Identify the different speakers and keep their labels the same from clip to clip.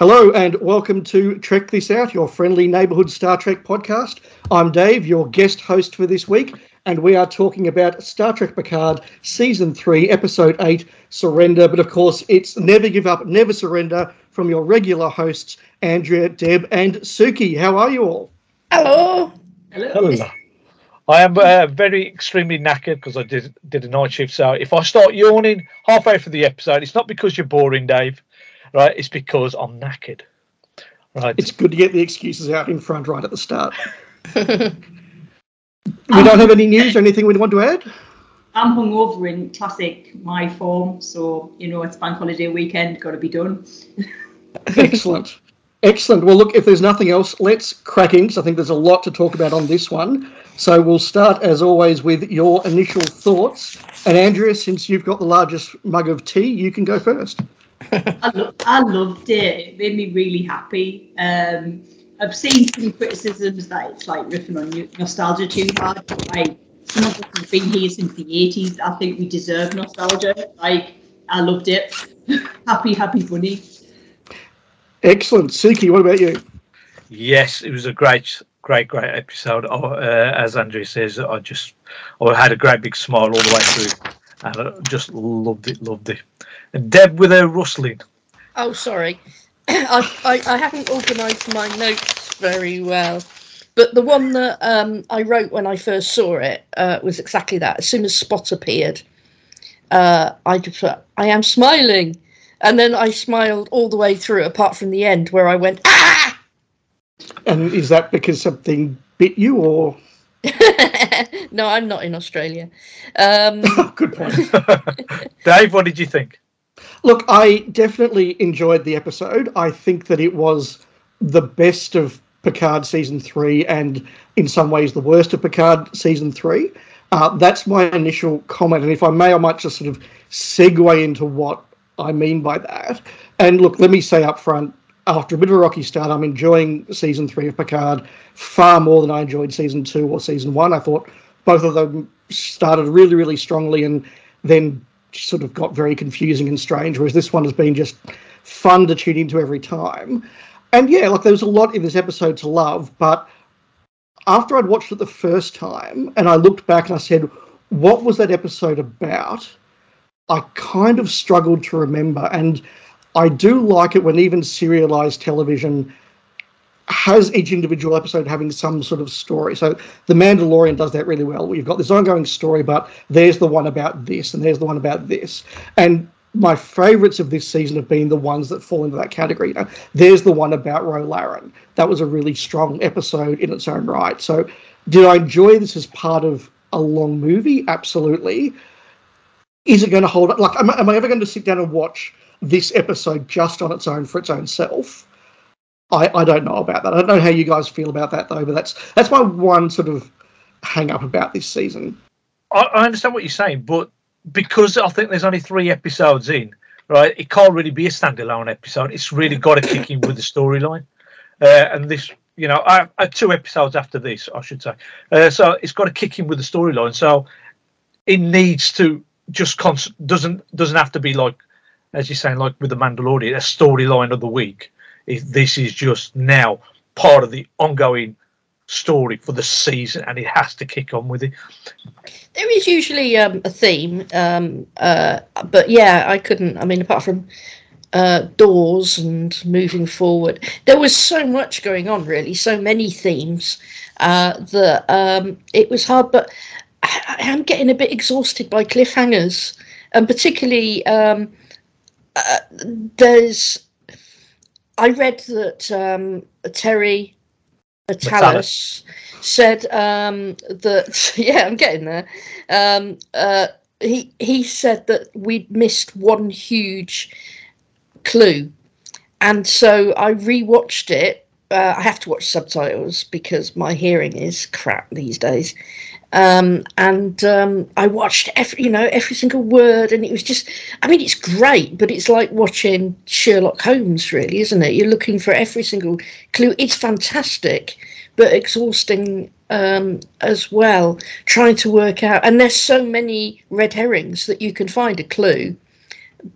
Speaker 1: Hello and welcome to Trek This Out, your friendly neighbourhood Star Trek podcast. I'm Dave, your guest host for this week, and we are talking about Star Trek Picard Season 3, Episode 8, Surrender. But of course, it's Never Give Up, Never Surrender from your regular hosts, Andrea, Deb, and Suky. How are you all?
Speaker 2: Hello.
Speaker 3: Hello. I am uh, very extremely knackered because I did did a night shift. So if I start yawning halfway through the episode, it's not because you're boring, Dave. Right? It's because I'm knackered. Right?
Speaker 1: It's good to get the excuses out in front right at the start. we don't have any news or anything we want to add?
Speaker 2: I'm hungover in classic my form, so you know it's bank holiday weekend, got to be done.
Speaker 1: Excellent. Excellent. Well, look, if there's nothing else, let's crack in 'cause I think there's a lot to talk about on this one. So we'll start, as always, with your initial thoughts. And Andrea, since you've got the largest mug of tea, you can go first.
Speaker 2: I, lo- I loved it. It made me really happy. Um, I've seen some criticisms that it's like riffing on nostalgia too hard. Like some of us have been here since the 80s. I think we deserve nostalgia. Like I loved it. happy, happy bunny.
Speaker 1: Excellent. Suky, what about you?
Speaker 3: yes, it was a great, great, great episode. Oh, uh, as Andrea says, I just I had a great big smile all the way through, and I just loved it, loved it. And Deb with her rustling.
Speaker 4: Oh, sorry. I, I, I haven't organised my notes very well. But the one that um, I wrote when I first saw it uh, was exactly that. As soon as Spot appeared, uh, I just put, I am smiling. And then I smiled all the way through, apart from the end where I went, ah!
Speaker 1: And is that because something bit you or?
Speaker 4: no, I'm not in Australia. Um,
Speaker 1: Good point.
Speaker 3: Dave, what did you think?
Speaker 1: Look, I definitely enjoyed the episode. I think that it was the best of Picard season three, and in some ways the worst of Picard season three. Uh, that's my initial comment, and if I may, I might just sort of segue into what I mean by that. And look, let me say up front, after a bit of a rocky start, I'm enjoying season three of Picard far more than I enjoyed season two or season one. I thought both of them started really, really strongly and then sort of got very confusing and strange, whereas this one has been just fun to tune into every time. And yeah, like there was a lot in this episode to love, but after I'd watched it the first time and I looked back and I said, what was that episode about? I kind of struggled to remember. And I do like it when even serialized television has each individual episode having some sort of story. So The Mandalorian does that really well. You've got this ongoing story, but there's the one about this, and there's the one about this. And my favourites of this season have been the ones that fall into that category. You know, there's the one about Ro Laren. That was a really strong episode in its own right. So, did I enjoy this as part of a long movie? Absolutely. Is it going to hold up? Like, am, am I ever going to sit down and watch this episode just on its own for its own self? I, I don't know about that. I don't know how you guys feel about that though, but that's that's my one sort of hang up about this season.
Speaker 3: I, I understand what you're saying, but because I think there's only three episodes in, right? It can't really be a standalone episode. It's really got to kick in with the storyline. Uh, and this, you know, I, I two episodes after this, I should say. Uh, so it's got to kick in with the storyline. So it needs to just doesn't doesn't have to be like, as you're saying, like with the Mandalorian, a storyline of the week. This is just now part of the ongoing story for the season, and it has to kick on with it.
Speaker 4: there is usually um, a theme, um, uh, but yeah, I couldn't. I mean, apart from uh, doors and moving forward, there was so much going on. Really, so many themes uh, that um, it was hard. But I, am getting a bit exhausted by cliffhangers, and particularly um, uh, there's. I read that um, Terry Matalas said um, that yeah, I'm getting there. Um, uh, he he said that we'd missed one huge clue, and so I rewatched it. Uh, I have to watch subtitles because my hearing is crap these days. Um, and um, I watched every you know every single word, and it was just I mean it's great, but it's like watching Sherlock Holmes, really, isn't it? You're looking for every single clue. It's fantastic, but exhausting um, as well. Trying to work out, and there's so many red herrings that you can find a clue,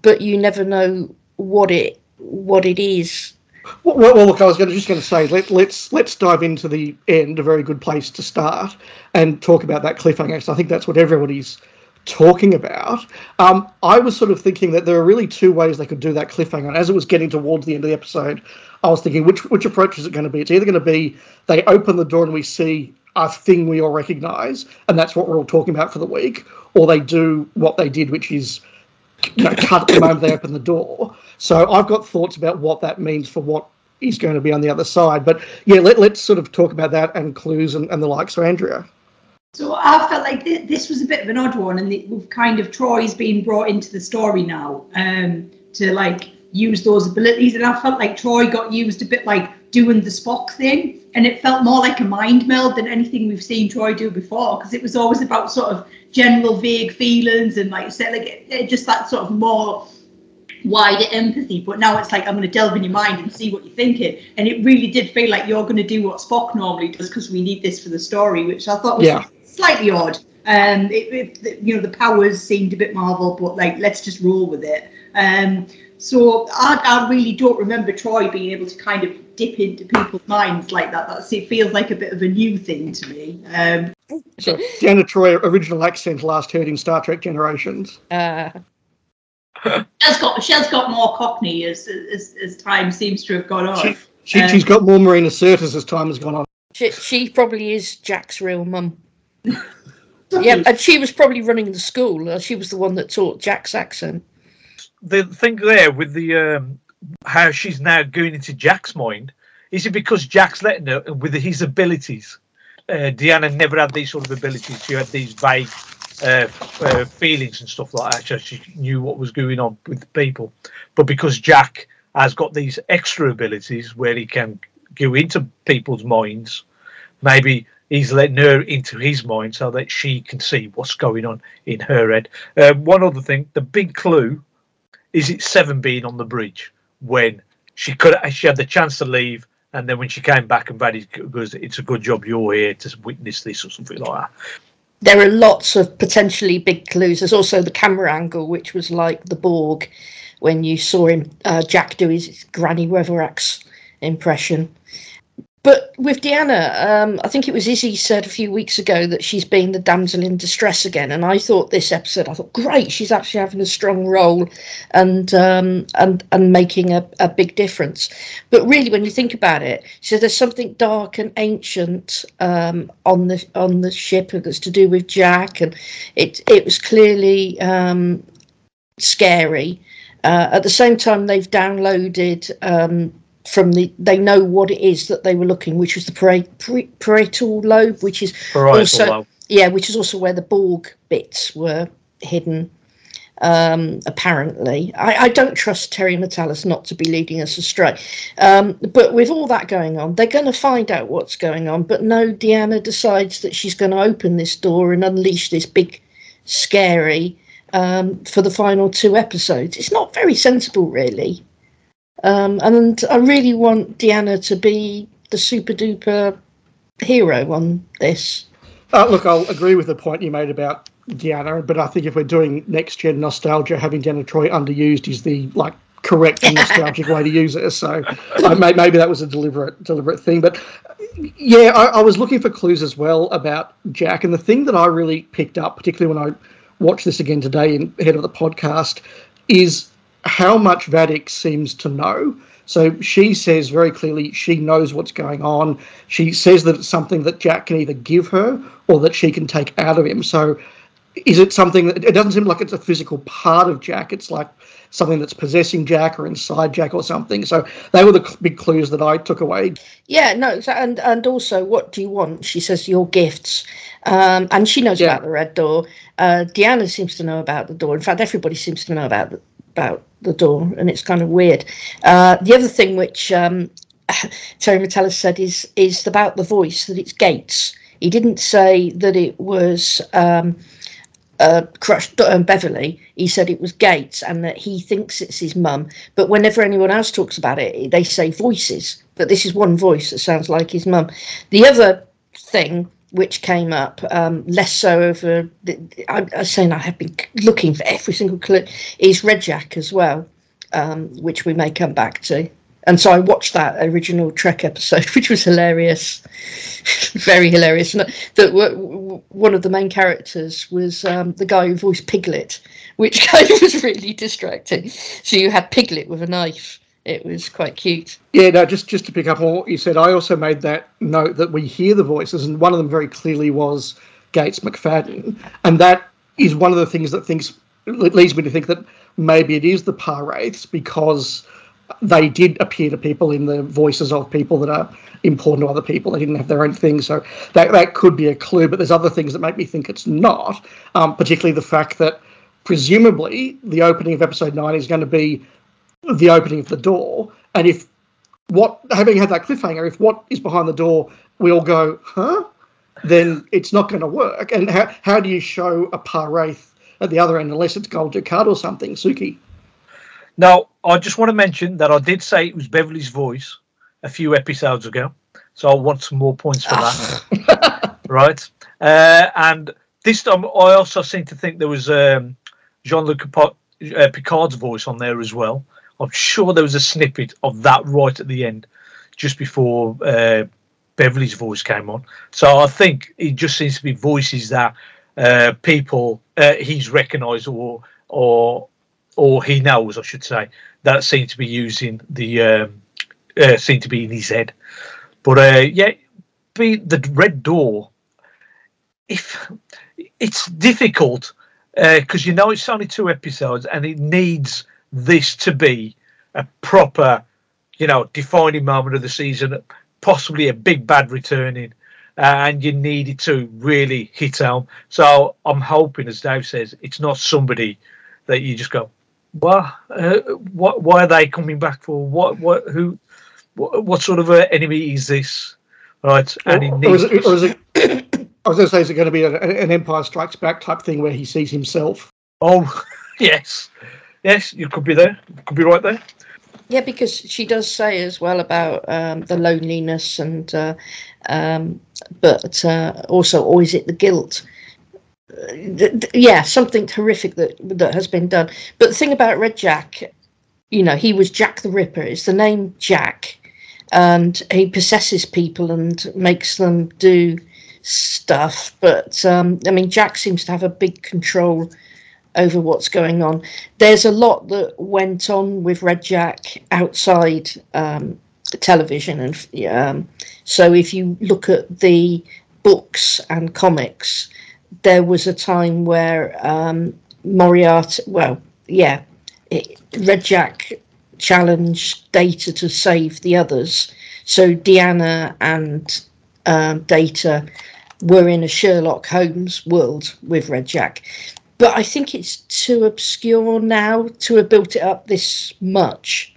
Speaker 4: but you never know what it what it is
Speaker 1: Well, well look, I was gonna, just going to say let, let's let's dive into the end. A very good place to start and talk about that cliffhanger. So I think that's what everybody's talking about. Um, I was sort of thinking that there are really two ways they could do that cliffhanger. And as it was getting towards the end of the episode, I was thinking which which approach is it going to be? It's either going to be they open the door and we see a thing we all recognise, and that's what we're all talking about for the week, or they do what they did, which is you know, cut the moment they open the door. So I've got thoughts about what that means for what is going to be on the other side. But yeah, let, let's sort of talk about that and clues and, and the like. So Andrea.
Speaker 2: So I felt like th- this was a bit of an odd one, and the, we've kind of Troi's been brought into the story now um, to like use those abilities, and I felt like Troi got used a bit like doing the Spock thing, and it felt more like a mind meld than anything we've seen Troi do before, because it was always about sort of general vague feelings and like like just that sort of more wider empathy. But now it's like I'm going to delve in your mind and see what you're thinking, and it really did feel like you're going to do what Spock normally does because we need this for the story, which I thought was
Speaker 1: Yeah.
Speaker 2: slightly odd. Um, it, it, you know, the powers seemed a bit Marvel, but like, let's just roll with it. Um, so I, I really don't remember Troi being able to kind of dip into people's minds like that. That's it feels like a bit of a new thing to me. Um,
Speaker 1: So Deanna Troi, original accent last heard in Star Trek Generations.
Speaker 4: Uh,
Speaker 2: Shell's got Shell's got more Cockney as as, as time seems to have gone on.
Speaker 1: She, she,
Speaker 2: Um,
Speaker 1: she's got more Marina Sirtis as time has gone on.
Speaker 4: she, she probably is Jack's real mum. Yeah, and she was probably running the school. Uh, she was the one that taught Jack's accent.
Speaker 3: the thing there with the um, how she's now going into Jack's mind is it because Jack's letting her with his abilities? Uh, Deanna never had these sort of abilities. She had these vague uh, uh, feelings and stuff like that. She knew what was going on with people. But because Jack has got these extra abilities where he can go into people's minds, maybe he's letting her into his mind so that she can see what's going on in her head. Uh, one other thing, the big clue is it seven being on the bridge when she could she had the chance to leave and then when she came back and Vadic goes it's a good job you're here to witness this or something like that
Speaker 4: There are lots of potentially big clues. There's also the camera angle, which was like the Borg when you saw him, uh, Jack do his Granny Weatherwax impression. But with Deanna, um, I think it was Izzy said a few weeks ago that she's being the damsel in distress again, and I thought this episode, I thought, great, she's actually having a strong role, and um, and and making a, a big difference. But really, when you think about it, so there's something dark and ancient um, on the on the ship that's to do with Jack, and it it was clearly um, scary. Uh, at the same time, they've downloaded um, from the they know what it is that they were looking, which was the pari- parietal lobe, which is
Speaker 3: Parietal
Speaker 4: Also-
Speaker 3: lobe.
Speaker 4: yeah, which is also where the Borg bits were hidden. Um, apparently, I, I don't trust Terry Matalas not to be leading us astray. Um, but with all that going on, they're going to find out what's going on. But no, Deanna decides that she's going to open this door and unleash this big, scary um, for the final two episodes. It's not very sensible, really. Um, and I really want Deanna to be the super duper hero on this.
Speaker 1: Uh, look, I'll agree with the point you made about Deanna, but I think if we're doing next gen nostalgia, having Deanna Troi underused is the like correct and nostalgic way to use it. So may, maybe that was a deliberate deliberate thing. But yeah, I, I was looking for clues as well about Jack, and the thing that I really picked up, particularly when I watched this again today in ahead of the podcast, is how much Vadic seems to know. So she says very clearly she knows what's going on. She says that it's something that Jack can either give her or that she can take out of him. So is it something that it doesn't seem like it's a physical part of Jack? It's like something that's possessing Jack or inside Jack or something. So they were the big clues that I took away.
Speaker 4: Yeah, no, and and also, what do you want? She says your gifts, um, and she knows
Speaker 1: Yeah.
Speaker 4: about the red door. Uh, Deanna seems to know about the door. In fact, everybody seems to know about the, about the door, and it's kind of weird. Uh, the other thing which um, Terry Matalas said is is about the voice that it's Gates. He didn't say that it was um, uh, crushed um, Beverly. He said it was Gates and that he thinks it's his mum. But whenever anyone else talks about it, they say voices. But this is one voice that sounds like his mum. The other thing which came up um, less so over. The, I, I saying I have been looking for every single clip. Is Red Jack as well, um, which we may come back to. And so I watched that original Trek episode, which was hilarious, very hilarious. And that one of the main characters was um, the guy who voiced Piglet, which kind of was really distracting. So you had Piglet with a knife. It was quite cute.
Speaker 1: Yeah, no, just just to pick up on what you said, I also made that note that we hear the voices, and one of them very clearly was Gates McFadden, and that is one of the things that thinks leads me to think that maybe it is the Pah-wraiths because they did appear to people in the voices of people that are important to other people. They didn't have their own thing, so that that could be a clue. But there's other things that make me think it's not, um, particularly the fact that presumably the opening of episode nine is going to be the opening of the door, and if what having had that cliffhanger, if what is behind the door, we all go, huh? Then it's not going to work. And how how do you show a Pah-wraith at the other end unless it's Gul Dukat or something, Suky?
Speaker 3: Now, I just want to mention that I did say it was Beverly's voice a few episodes ago, so I want some more points for that. right, uh, and this time I also seem to think there was um, Jean-Luc uh, Picard's voice on there as well. I'm sure there was a snippet of that right at the end, just before uh, Beverly's voice came on. So I think it just seems to be voices that uh, people uh, he's recognised or or or he knows, I should say, that seem to be using the um, uh, seem to be in his head. But uh, yeah, be the red door. If it's difficult because uh, you know it's only two episodes and it needs this to be a proper, you know, defining moment of the season, possibly a big bad returning, uh, and you needed to really hit home. So I'm hoping, as Dave says, it's not somebody that you just go, "What? Uh, what? Why are they coming back for? What? What? Who? What, what sort of an enemy is this?" Right?
Speaker 1: And or, or, is it, or is it I was going to say, is it going to be a, an Empire Strikes Back type thing where he sees himself?
Speaker 3: Oh, yes. Yes, you could be there. You Could be right there.
Speaker 4: Yeah, because she does say as well about um, the loneliness and, uh, um, but uh, also, or is it the guilt? yeah, something horrific that that has been done. But the thing about Red Jack, you know, he was Jack the Ripper. It's the name Jack, and he possesses people and makes them do stuff. But um, I mean, Jack seems to have a big control over what's going on. There's a lot that went on with Red Jack outside um, television, and um, so if you look at the books and comics, there was a time where um, Moriarty, well, yeah, it, Red Jack challenged Data to save the others. So Deanna and um, Data were in a Sherlock Holmes world with Red Jack but I think it's too obscure now to have built it up this much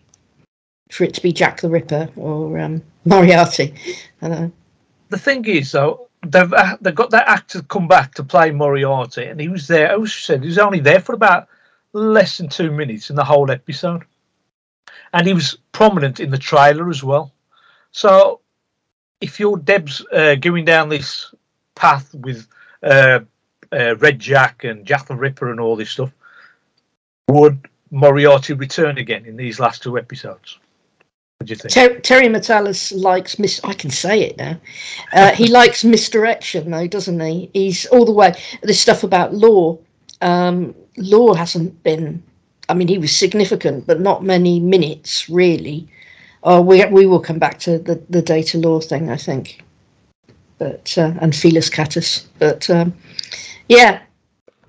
Speaker 4: for it to be Jack the Ripper or um, Moriarty.
Speaker 3: The thing is, though, they've uh, they've got that actor come back to play Moriarty, and he was there. I was said he was only there for about less than two minutes in the whole episode, and he was prominent in the trailer as well. So, if you're Deb's uh, going down this path with uh, uh, Red Jack and Jack the Ripper and all this stuff, would Moriarty return again in these last two episodes? What do you think?
Speaker 4: Ter- Terry Matalas likes mis. I can say it now. Uh, he likes misdirection, though, doesn't he? He's all the way. This stuff about Lore. Um, Lore hasn't been. I mean, he was significant, but not many minutes really. Oh, we we will come back to the the data Lore thing, I think. But uh, and Felis Catus, but um, yeah.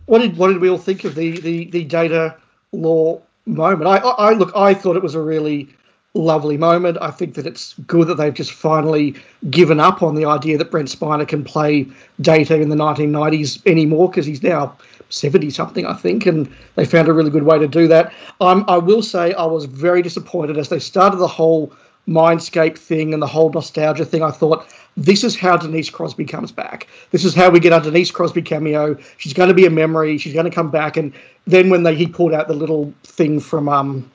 Speaker 1: What did what did we all think of the the, the data Lore moment? I, I, I look. I thought it was a really lovely moment. I think that it's good that they've just finally given up on the idea that Brent Spiner can play data in the 1990s anymore because he's now 70 something, I think, and they found a really good way to do that. Um, I will say I was very disappointed as they started the whole Mindscape thing and the whole nostalgia thing, I thought this is how Denise Crosby comes back. This is how we get our Denise Crosby cameo. She's going to be a memory. She's going to come back. And then when they he pulled out the little thing from um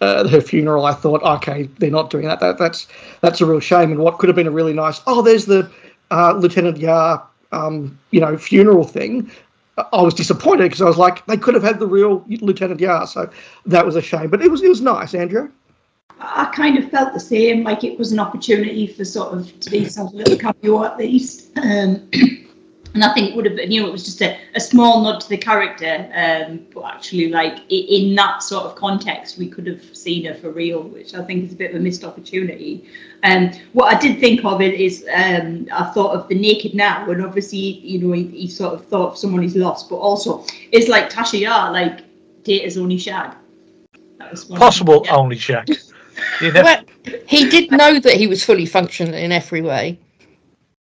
Speaker 1: uh, her funeral, I thought, okay, they're not doing that. that. That's that's a real shame. And what could have been a really nice, oh, there's the uh, Lieutenant Yar, um, you know, funeral thing. I was disappointed because I was like, they could have had the real Lieutenant Yar, so that was a shame. But it was it was nice, Andrea.
Speaker 2: I kind of felt the same, like it was an opportunity for sort of to be some little cameo at least. Um, and I think it would have been, you know, it was just a, a small nod to the character, um, but actually, like in that sort of context, we could have seen her for real, which I think is a bit of a missed opportunity. Um, what I did think of it is um, I thought of the naked now, and obviously, you know, he, he sort of thought of someone he's lost, but also it's like Tasha Yar, like Data's only shag.
Speaker 3: Possible yeah. only shag.
Speaker 4: Know? well, he did know that he was fully functional in every way.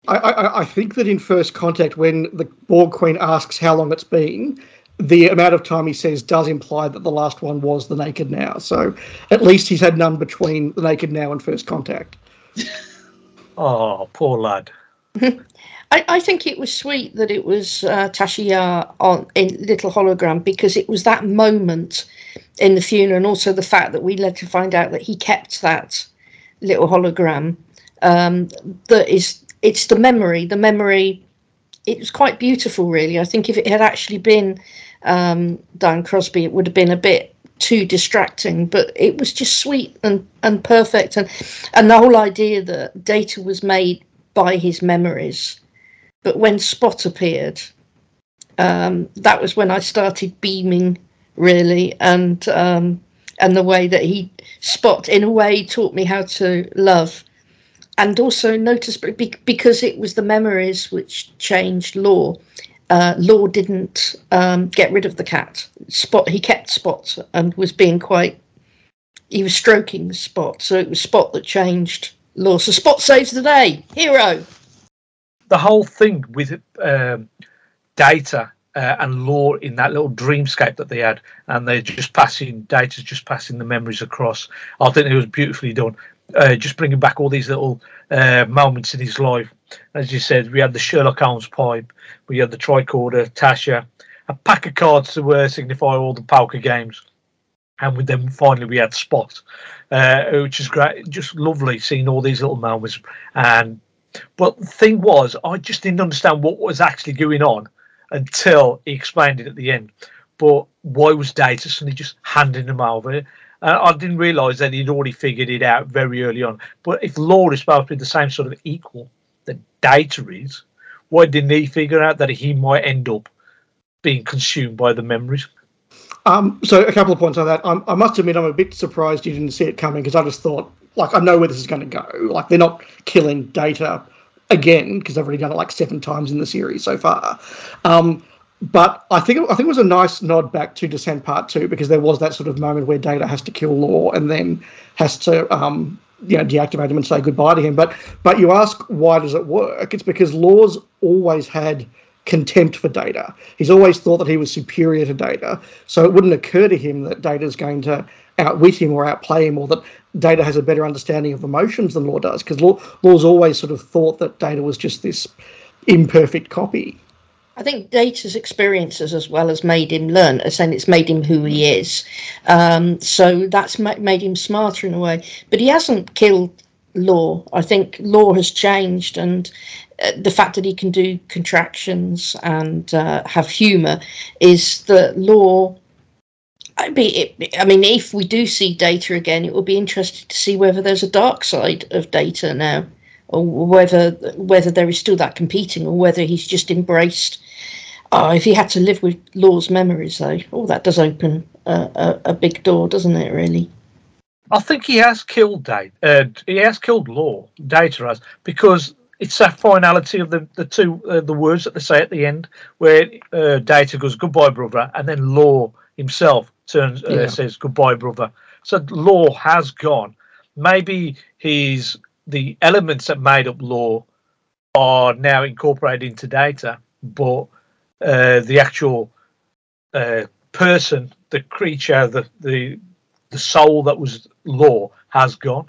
Speaker 1: I, I, I, think that in First Contact, when the Borg Queen asks how long it's been, the amount of time he says does imply that the last one was the Naked Now. So at least he's had none between the Naked Now and First Contact.
Speaker 3: oh, poor lad.
Speaker 4: I, I, think it was sweet that it was uh, Tasha on in Little Hologram because it was that moment in the funeral, and also the fact that we led to find out that he kept that little hologram. Um, that is, it's the memory. The memory. It was quite beautiful, really. I think if it had actually been um, Diane Crosby, it would have been a bit too distracting. But it was just sweet and and perfect, and and the whole idea that data was made by his memories. But when Spot appeared, um, that was when I started beaming really, and um, and the way that he Spot in a way taught me how to love, and also notice because it was the memories which changed Lore. Uh, Lore didn't um, get rid of the cat. Spot he kept Spot and was being quite. He was stroking Spot, so it was Spot that changed Lore. So Spot saves the day, hero.
Speaker 3: The whole thing with um, data uh, and law in that little dreamscape that they had, and they're just passing data's just passing the memories across. I think it was beautifully done. Uh, just bringing back all these little uh, moments in his life. As you said, we had the Sherlock Holmes pipe, we had the tricorder, Tasha, a pack of cards to signify all the poker games, and with them finally we had Spot, uh, which is great, just lovely seeing all these little moments. And but the thing was, I just didn't understand what was actually going on until he explained it at the end. But why was Data suddenly just handing them over? Uh, I didn't realise that he'd already figured it out very early on. But if Lore is supposed to be the same sort of equal that Data is, why didn't he figure out that he might end up being consumed by the memories?
Speaker 1: Um, so a couple of points on that. I'm, i must admit, I'm a bit surprised you didn't see it coming because I just thought, like, I know where this is going to go. Like, they're not killing Data again because they've already done it like seven times in the series so far. Um, but I think I think it was a nice nod back to Descent Part Two because there was that sort of moment where Data has to kill Lore and then has to um, you know deactivate him and say goodbye to him. But but you ask why does it work? It's because Lore's always had contempt for Data. He's always thought that he was superior to Data, so it wouldn't occur to him that Data's going to outwit him or outplay him, or that Data has a better understanding of emotions than Lore does, because Lore, Lore's always sort of thought that Data was just this imperfect copy.
Speaker 4: I think Data's experiences as well has made him learn, as and it's made him who he is. Um, so that's made him smarter in a way. But he hasn't killed Lore. I think Lore has changed, and uh, the fact that he can do contractions and uh, have humour is that Lore I mean, I mean, if we do see data again, it will be interesting to see whether there's a dark side of data now, or whether whether there is still that competing, or whether he's just embraced. Oh, if he had to live with Lore's memories, though, oh, that does open a, a, a big door, doesn't it? Really.
Speaker 3: I think he has killed Data. Uh, he has killed Lore. Data has because it's that finality of the the two uh, the words that they say at the end, where uh, Data goes goodbye, brother, and then Lore himself turns uh, yeah. says goodbye, brother. So Lore has gone. Maybe he's the elements that made up Lore are now incorporated into data, but uh, the actual uh, person, the creature, the the the soul that was Lore has gone.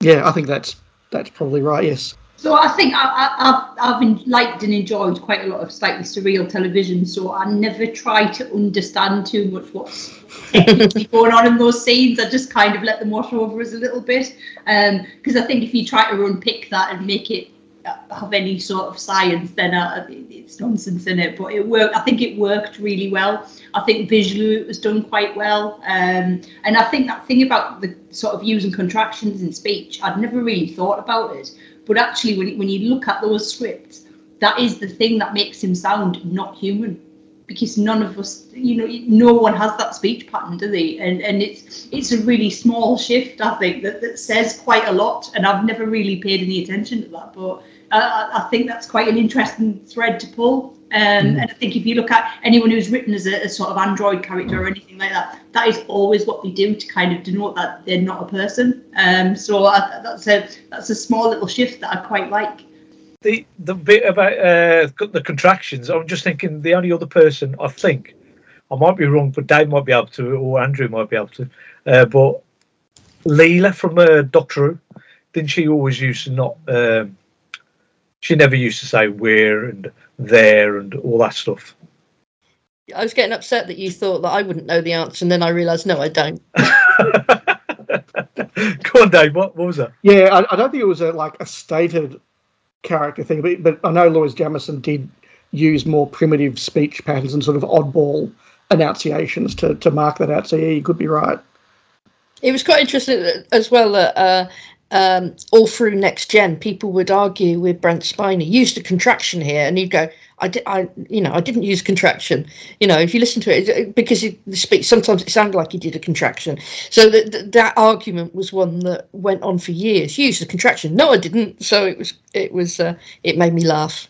Speaker 1: Yeah, I think that's that's probably right. Yes.
Speaker 2: So I think I, I, I've, I've liked and enjoyed quite a lot of slightly surreal television. So I never try to understand too much what's going on in those scenes. I just kind of let them wash over us a little bit. Because I think if you try to unpick that and make it uh, have any sort of science, then uh, it- it's nonsense in it. But it worked. I think it worked really well. I think visually it was done quite well. Um, and I think that thing about the sort of using contractions in speech, I'd never really thought about it. But actually, when, when you look at those scripts, that is the thing that makes him sound not human. Because none of us, you know, no one has that speech pattern, do they? And and it's it's a really small shift, I think, that, that says quite a lot. And I've never really paid any attention to that, but I, I- I think that's quite an interesting thread to pull. Um, And I think if you look at anyone who's written as a, a sort of android character or anything like that, that is always what they do to kind of denote that they're not a person. Um, so I, that's a that's a small little shift that I quite like.
Speaker 3: the the bit about uh, the contractions, I'm just thinking the only other person I think I might be wrong, but Dave might be able to, or Andrea might be able to. Uh, but Leela from uh, Doctor Who, didn't she always used to not? Um, she never used to say where and there and all that stuff.
Speaker 4: I was getting upset that you thought that I wouldn't know the answer, and then I realised no, I don't.
Speaker 3: Go on, Dave. What, what was that?
Speaker 1: Yeah, I, I don't think it was a like a stated character thing, but but I know Louise Jameson did use more primitive speech patterns and sort of oddball enunciations to to mark that out. So yeah, you could be right.
Speaker 4: It was quite interesting as well that uh, um, all through next gen, people would argue with Brent Spiner. Used a contraction here, and he'd go, "I did, I, you know, I didn't use contraction." You know, if you listen to it, because he speech sometimes it sounded like he did a contraction. So that that- that argument was one that went on for years. Use the contraction. No, I didn't. So it was, it was, uh, it made me laugh.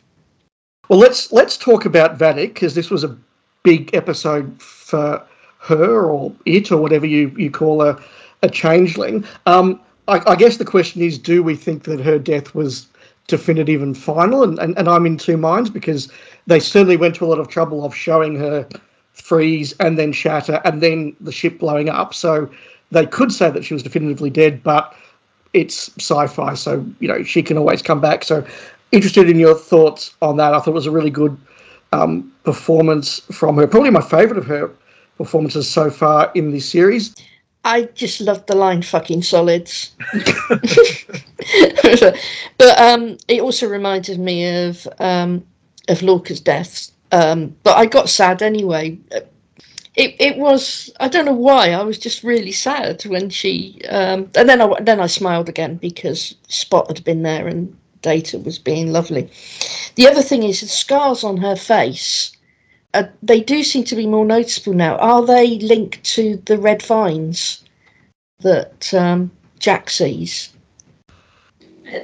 Speaker 1: Well, let's let's talk about Vadic because this was a big episode for her or it or whatever you you call a a changeling. Um, I, I guess the question is, do we think that her death was definitive and final? And, and and I'm in two minds because they certainly went to a lot of trouble of showing her freeze and then shatter and then the ship blowing up. So they could say that she was definitively dead, but it's sci-fi, so you know she can always come back. So interested in your thoughts on that. I thought it was a really good um, performance from her. Probably my favourite of her performances so far in this series.
Speaker 4: I just loved the line "fucking solids," but um, it also reminded me of um, of Lorca's death. Um, but I got sad anyway. It it was I don't know why I was just really sad when she um, and then I then I smiled again because Spot had been there and Data was being lovely. The other thing is the scars on her face. Uh, they do seem to be more noticeable now. Are they linked to the red vines that um, Jack sees?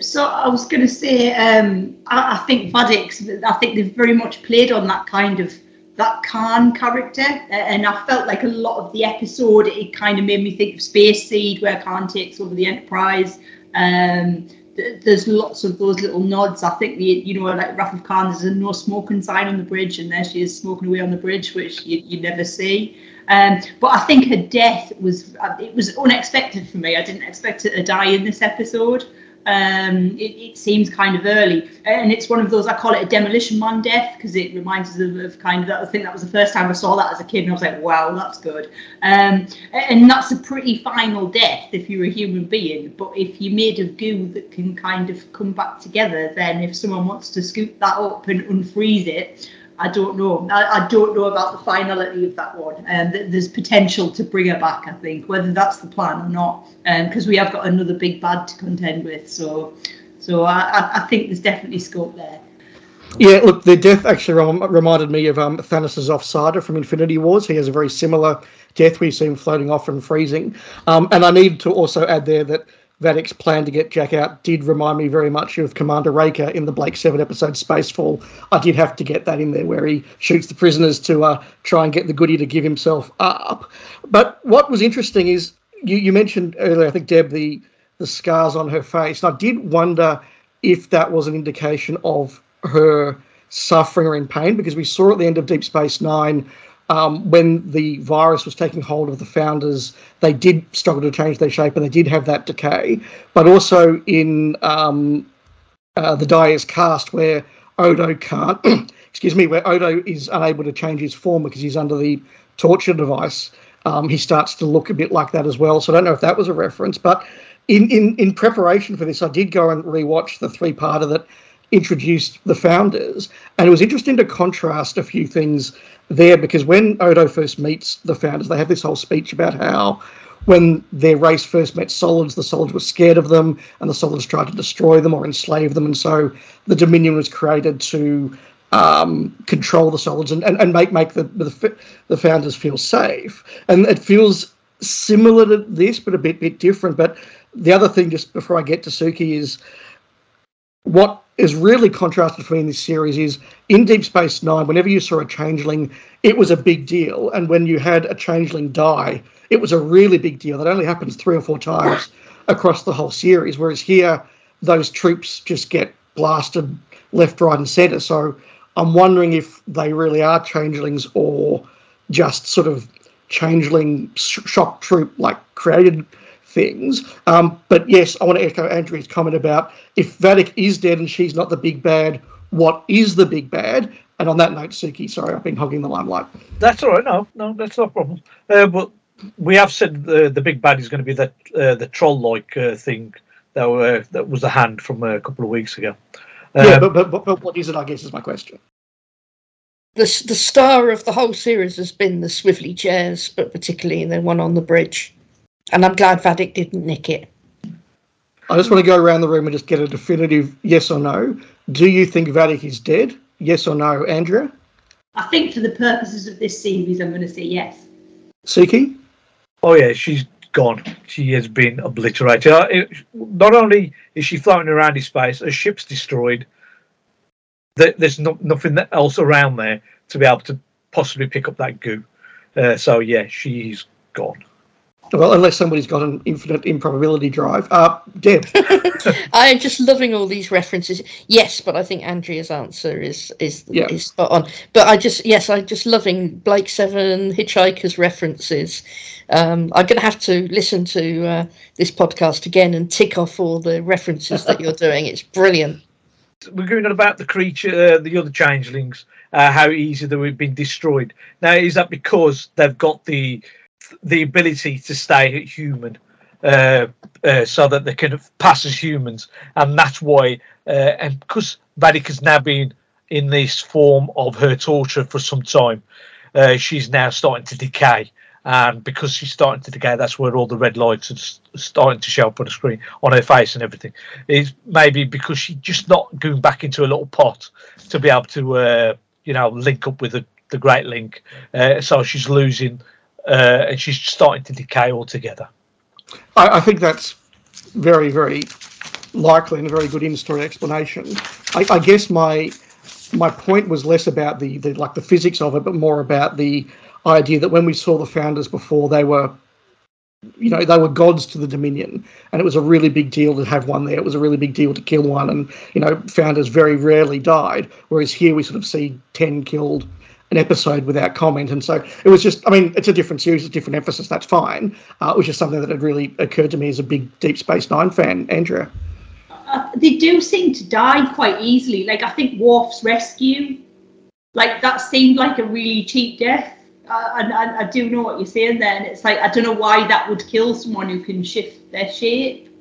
Speaker 2: So I was going to say, um, I, I think Vadic's, I think they've very much played on that kind of that Khan character, and I felt like a lot of the episode it kind of made me think of Space Seed, where Khan takes over the Enterprise. Um, there's lots of those little nods. I think the you know like of Khan, there's a no smoking sign on the bridge, and there she is smoking away on the bridge, which you, you never see. Um, but I think her death was uh, it was unexpected for me. I didn't expect her to die in this episode. Um, it, it seems kind of early, and it's one of those I call it a demolition man death because it reminds us of, of kind of that. I think that was the first time I saw that as a kid, and I was like, "Wow, that's good." Um, and that's a pretty final death if you're a human being. But if you're made of goo that can kind of come back together, then if someone wants to scoop that up and unfreeze it, I don't know. I, I don't know about the finality of that one. And um, there's potential to bring her back. I think whether that's the plan or not, because um, we have got another big bad to contend with. So, so I, I think there's definitely scope there.
Speaker 1: Yeah, look, the death actually rem- reminded me of um, Thanos' Offsider from Infinity Wars. He has a very similar death. We see him floating off and freezing. Um, and I need to also add there that Vadic's plan to get Jack out did remind me very much of Commander Raiker in the Blake Seven episode Spacefall. I did have to get that in there where he shoots the prisoners to uh, try and get the goody to give himself up. But what was interesting is you, you mentioned earlier, I think Deb, the the scars on her face. And I did wonder if that was an indication of her suffering or in pain because we saw at the end of Deep Space Nine um, when the virus was taking hold of the founders, they did struggle to change their shape and they did have that decay. But also in um, uh, the die is cast, where Odo can't, excuse me, where Odo is unable to change his form because he's under the torture device. Um, he starts to look a bit like that as well. So I don't know if that was a reference, but in, in, in preparation for this, I did go and rewatch the three parter that introduced the founders, and it was interesting to contrast a few things there because when Odo first meets the founders, they have this whole speech about how when their race first met solids, the solids were scared of them, and the solids tried to destroy them or enslave them, and so the Dominion was created to um, control the solids and, and, and make make the, the the founders feel safe. And it feels similar to this, but a bit bit different. But the other thing, just before I get to Suky, is what is really me in this series is in Deep Space Nine, whenever you saw a changeling, it was a big deal. And when you had a changeling die, it was a really big deal. That only happens three or four times across the whole series. Whereas here, those troops just get blasted left, right, and centre. So I'm wondering if they really are changelings or just sort of changeling shock troop like created things. Um, but yes, I want to echo Andrea's comment about if Vadic is dead and she's not the big bad, what is the big bad? And on that note, Suky, sorry, I've been hogging the limelight.
Speaker 3: That's all right. No, no, that's no problem. Uh, but we have said the the big bad is going to be that uh, the troll-like uh, thing that uh, that was the hand from a couple of weeks ago.
Speaker 1: yeah, um, but, but, but but what is it? I guess is my question.
Speaker 4: The the star of the whole series has been the Swively chairs, but particularly in the one on the bridge. And I'm glad Vadic didn't nick it.
Speaker 1: I just want to go around the room and just get a definitive yes or no. Do you think Vadic is dead? Yes or no, Andrea?
Speaker 2: I think for the purposes of this series, I'm going to say yes.
Speaker 1: Suky?
Speaker 3: Oh, yeah, she's gone. She has been obliterated. Uh, not only is she floating around in space, her ship's destroyed. There's no, nothing else around there to be able to possibly pick up that goo. Uh, so, yeah, she's gone.
Speaker 1: Well, unless somebody's got an infinite improbability drive. Uh, Deb.
Speaker 4: I am just loving all these references. Yes, but I think Andrea's answer is is yeah. is spot on. But I just yes, I'm just loving Blake Seven Hitchhiker's references. Um, I'm going to have to listen to uh, this podcast again and tick off all the references that you're doing. It's brilliant.
Speaker 3: We're going on about the creature, uh, the other changelings, uh, how easy they've been destroyed. Now, is that because they've got the the ability to stay human uh, uh, so that they can pass as humans, and that's why. Uh, and because Vadic has now been in this form of her torture for some time, uh, she's now starting to decay. And because she's starting to decay, that's where all the red lights are starting to show up on the screen, on her face and everything. Is maybe because she's just not going back into a little pot to be able to, uh, you know, link up with the, the Great Link. Uh, so she's losing uh, and she's starting to decay altogether.
Speaker 1: I, I, think that's very, very likely and a very good in-story explanation. I, I, guess my my point was less about the, the like the physics of it, but more about the idea that when we saw the founders before, they were you know, they were gods to the Dominion, and it was a really big deal to have one there. It was a really big deal to kill one, and you know, founders very rarely died. Whereas here we sort of see ten killed an episode without comment. And so it was just, I mean, it's a different series, a different emphasis, that's fine. Uh, was just something that had really occurred to me as a big Deep Space Nine fan, Andrea.
Speaker 2: Uh, they do seem to die quite easily. Like, I think Worf's rescue, like, that seemed like a really cheap death. Uh, and, and I do know what you're saying there. And it's like, I don't know why that would kill someone who can shift their shape.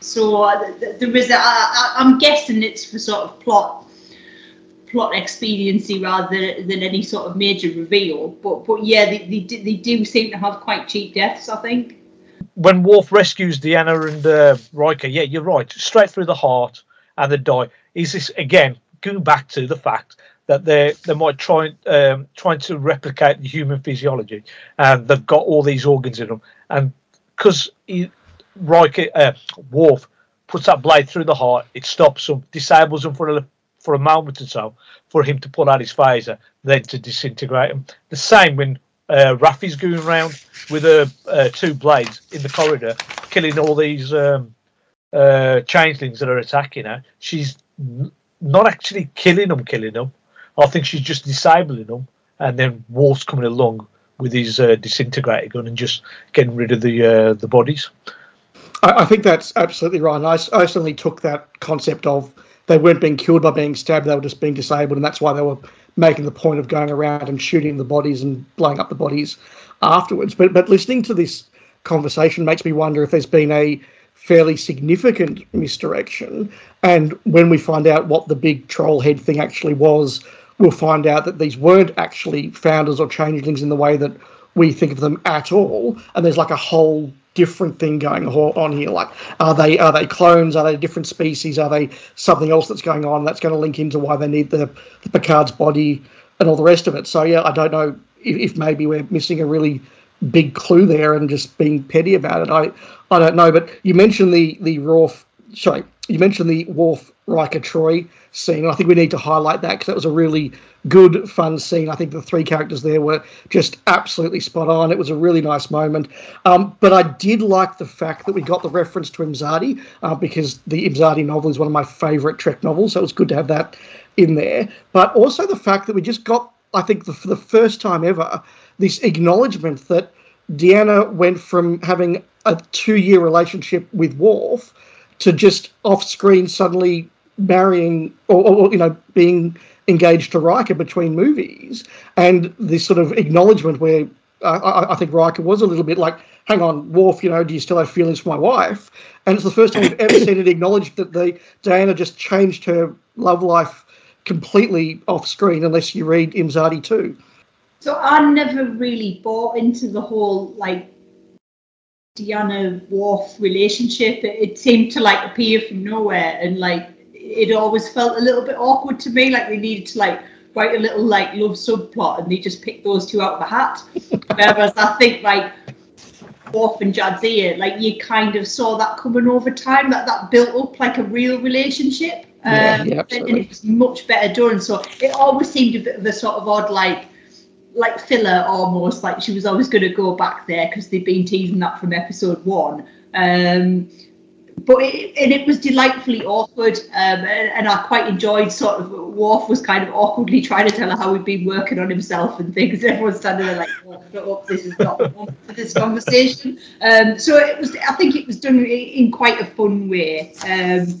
Speaker 2: So uh, there is, a, I, I'm guessing it's for sort of plot plot expediency rather than any sort of major reveal. But but yeah, they, they, they do seem to have quite cheap deaths, I think.
Speaker 3: When Worf rescues Deanna and uh, Riker, yeah, you're right, straight through the heart and they die. Is this again going back to the fact that they they might try um, trying to replicate the human physiology, and they've got all these organs in them, and because Riker uh, Worf puts that blade through the heart, it stops them, disables them for a for a moment or so for him to pull out his phaser, then to disintegrate him. The same when uh, Raffi's going around with her uh, two blades in the corridor, killing all these um, uh, changelings that are attacking her. She's n- not actually killing them, killing them. I think she's just disabling them and then Worf's coming along with his uh, disintegrator gun and just getting rid of the uh, the bodies.
Speaker 1: I, think that's absolutely right. I, I certainly took that concept of they weren't being killed by being stabbed; they were just being disabled, and that's why they were making the point of going around and shooting the bodies and blowing up the bodies afterwards. But but listening to this conversation makes me wonder if there's been a fairly significant misdirection. And when we find out what the big troll head thing actually was, we'll find out that these weren't actually founders or changelings in the way that we think of them at all. And there's like a whole different thing going on here. Like, are they are they clones? Are they different species? Are they something else that's going on? That's going to link into why they need the, the Picard's body and all the rest of it. So yeah, I don't know if, if maybe we're missing a really big clue there and just being petty about it. I I don't know. But you mentioned the the Worf. Sorry, you mentioned the Worf Riker Troi scene. I think we need to highlight that because that was a really good, fun scene. I think the three characters there were just absolutely spot on. It was a really nice moment. Um, but I did like the fact that we got the reference to Imzadi uh, because the Imzadi novel is one of my favourite Trek novels. So it was good to have that in there. But also the fact that we just got, I think, the, for the first time ever, this acknowledgement that Deanna went from having a two-year relationship with Worf to just off-screen suddenly marrying or, or you know being engaged to Riker between movies, and this sort of acknowledgement where uh, I, I think Riker was a little bit like, "Hang on, Worf, you know, do you still have feelings for my wife?" And it's the first time we've ever seen it acknowledged that the Deanna just changed her love life completely off screen, unless you read Imzadi too.
Speaker 2: So I never really bought into the whole like Deanna Worf relationship. It, it seemed to like appear from nowhere, and like it always felt a little bit awkward to me. Like they needed to like write a little like love subplot, and they just picked those two out of the hat. Whereas I think like Worf and Jadzia, like you kind of saw that coming over time. That that built up like a real relationship. Um,
Speaker 1: yeah,
Speaker 2: and, and it was much better done. So it always seemed a bit of a sort of odd like like filler almost like she was always going to go back there because they'd been teasing that from episode one. Um but it, and it was delightfully awkward um, and, and I quite enjoyed sort of Worf was kind of awkwardly trying to tell her how he'd been working on himself and things everyone's standing there like oh, up, this is not for this conversation. Um, so it was I think it was done in quite a fun way um,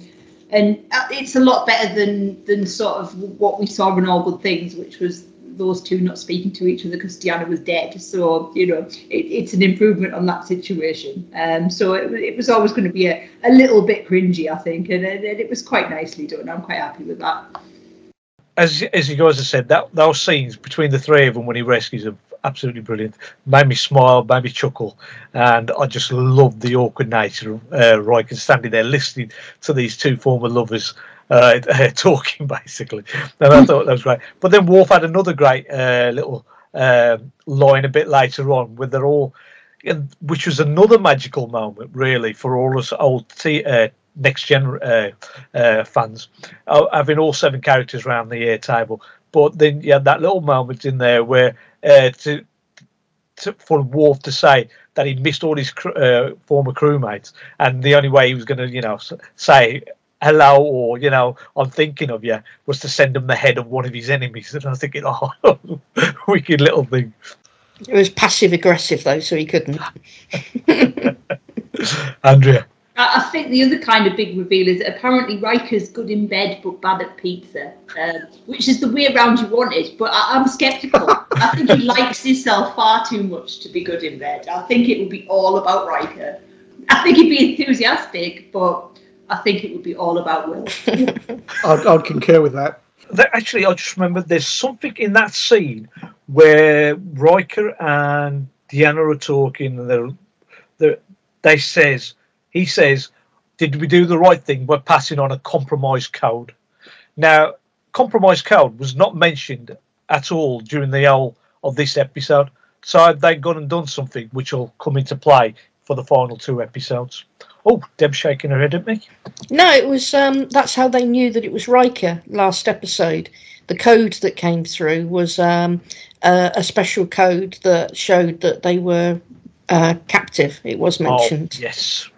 Speaker 2: and uh, it's a lot better than than sort of what we saw in All Good Things which was those two not speaking to each other because Deanna was dead. So you know, it, it's an improvement on that situation. Um, so it, it was always going to be a, a little bit cringy, I think, and, and it was quite nicely done. I'm quite happy with that.
Speaker 3: as as you guys have said, that those scenes between the three of them when he rescues them, absolutely brilliant. Made me smile, made me chuckle, and I just loved the awkward nature of uh, Riker standing there listening to these two former lovers uh, talking, basically. And I thought that was great. But then Worf had another great uh, little um line a bit later on, where they're all, which was another magical moment, really, for all us old t- uh, next gen uh, uh, fans uh, having all seven characters around the air table. But then you had that little moment in there where uh, to, to for Worf to say that he missed all his uh, former crewmates, and the only way he was going to, you know, say hello or you know, I'm thinking of you, was to send him the head of one of his enemies. And I was thinking, oh, wicked little thing.
Speaker 4: It was passive aggressive though, so he couldn't.
Speaker 3: Andrea.
Speaker 2: I, I think the other kind of big reveal is that apparently Riker's good in bed but bad at pizza, um, which is the way around you want it. But I, I'm sceptical. I think he likes himself far too much to be good in bed. I think it would be all about Riker. I think he'd be enthusiastic, but I think it would be all about Will.
Speaker 1: I'd, I'd concur with that.
Speaker 3: That, actually, I just remember there's something in that scene where Riker and Deanna are talking, and they're, they're, they says he says, "Did we do the right thing by passing on a compromise code?" Now, compromise code was not mentioned at all during the whole of this episode, so they've gone and done something which will come into play for the final two episodes. Oh, Deb shaking her head at me.
Speaker 4: No, it was. Um, that's how they knew that it was Riker last episode. The code that came through was um, uh, a special code that showed that they were uh, captive. It was mentioned.
Speaker 3: Oh, yes.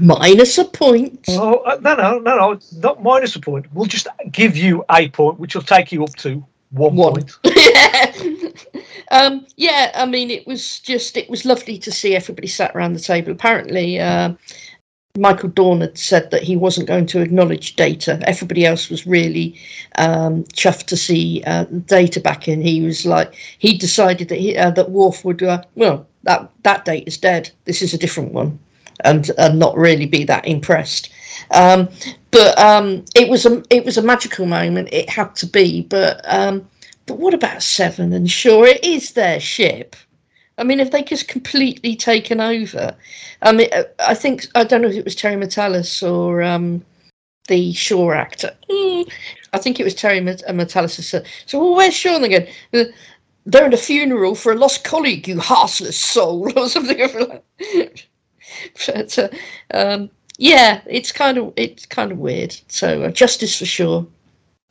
Speaker 4: Minus a point.
Speaker 3: Oh uh, no, no, no, no! Not minus a point. We'll just give you a point, which will take you up to one,
Speaker 4: One.
Speaker 3: point.
Speaker 4: Um, yeah, I mean, it was just it was lovely to see everybody sat around the table. Apparently, uh, Michael Dorn had said that he wasn't going to acknowledge data. Everybody else was really um, chuffed to see uh, data back in. He was like, he decided that he, uh, that Worf would, uh, well, that that date is dead. This is a different one, and and not really be that impressed. Um, but um, it was a it was a magical moment. It had to be, but um, but what about Seven? And Shaw, it is their ship. I mean, if they just completely taken over, I mean, uh, I think I don't know if it was Terry Matalas or um, the Shaw actor. Mm, I think it was Terry Met- uh, who said, So, well, where's Sean again? Uh, They're at a funeral for a lost colleague, you heartless soul, or something but uh, um, yeah, it's kind of it's kind of weird. So, uh, justice for Shaw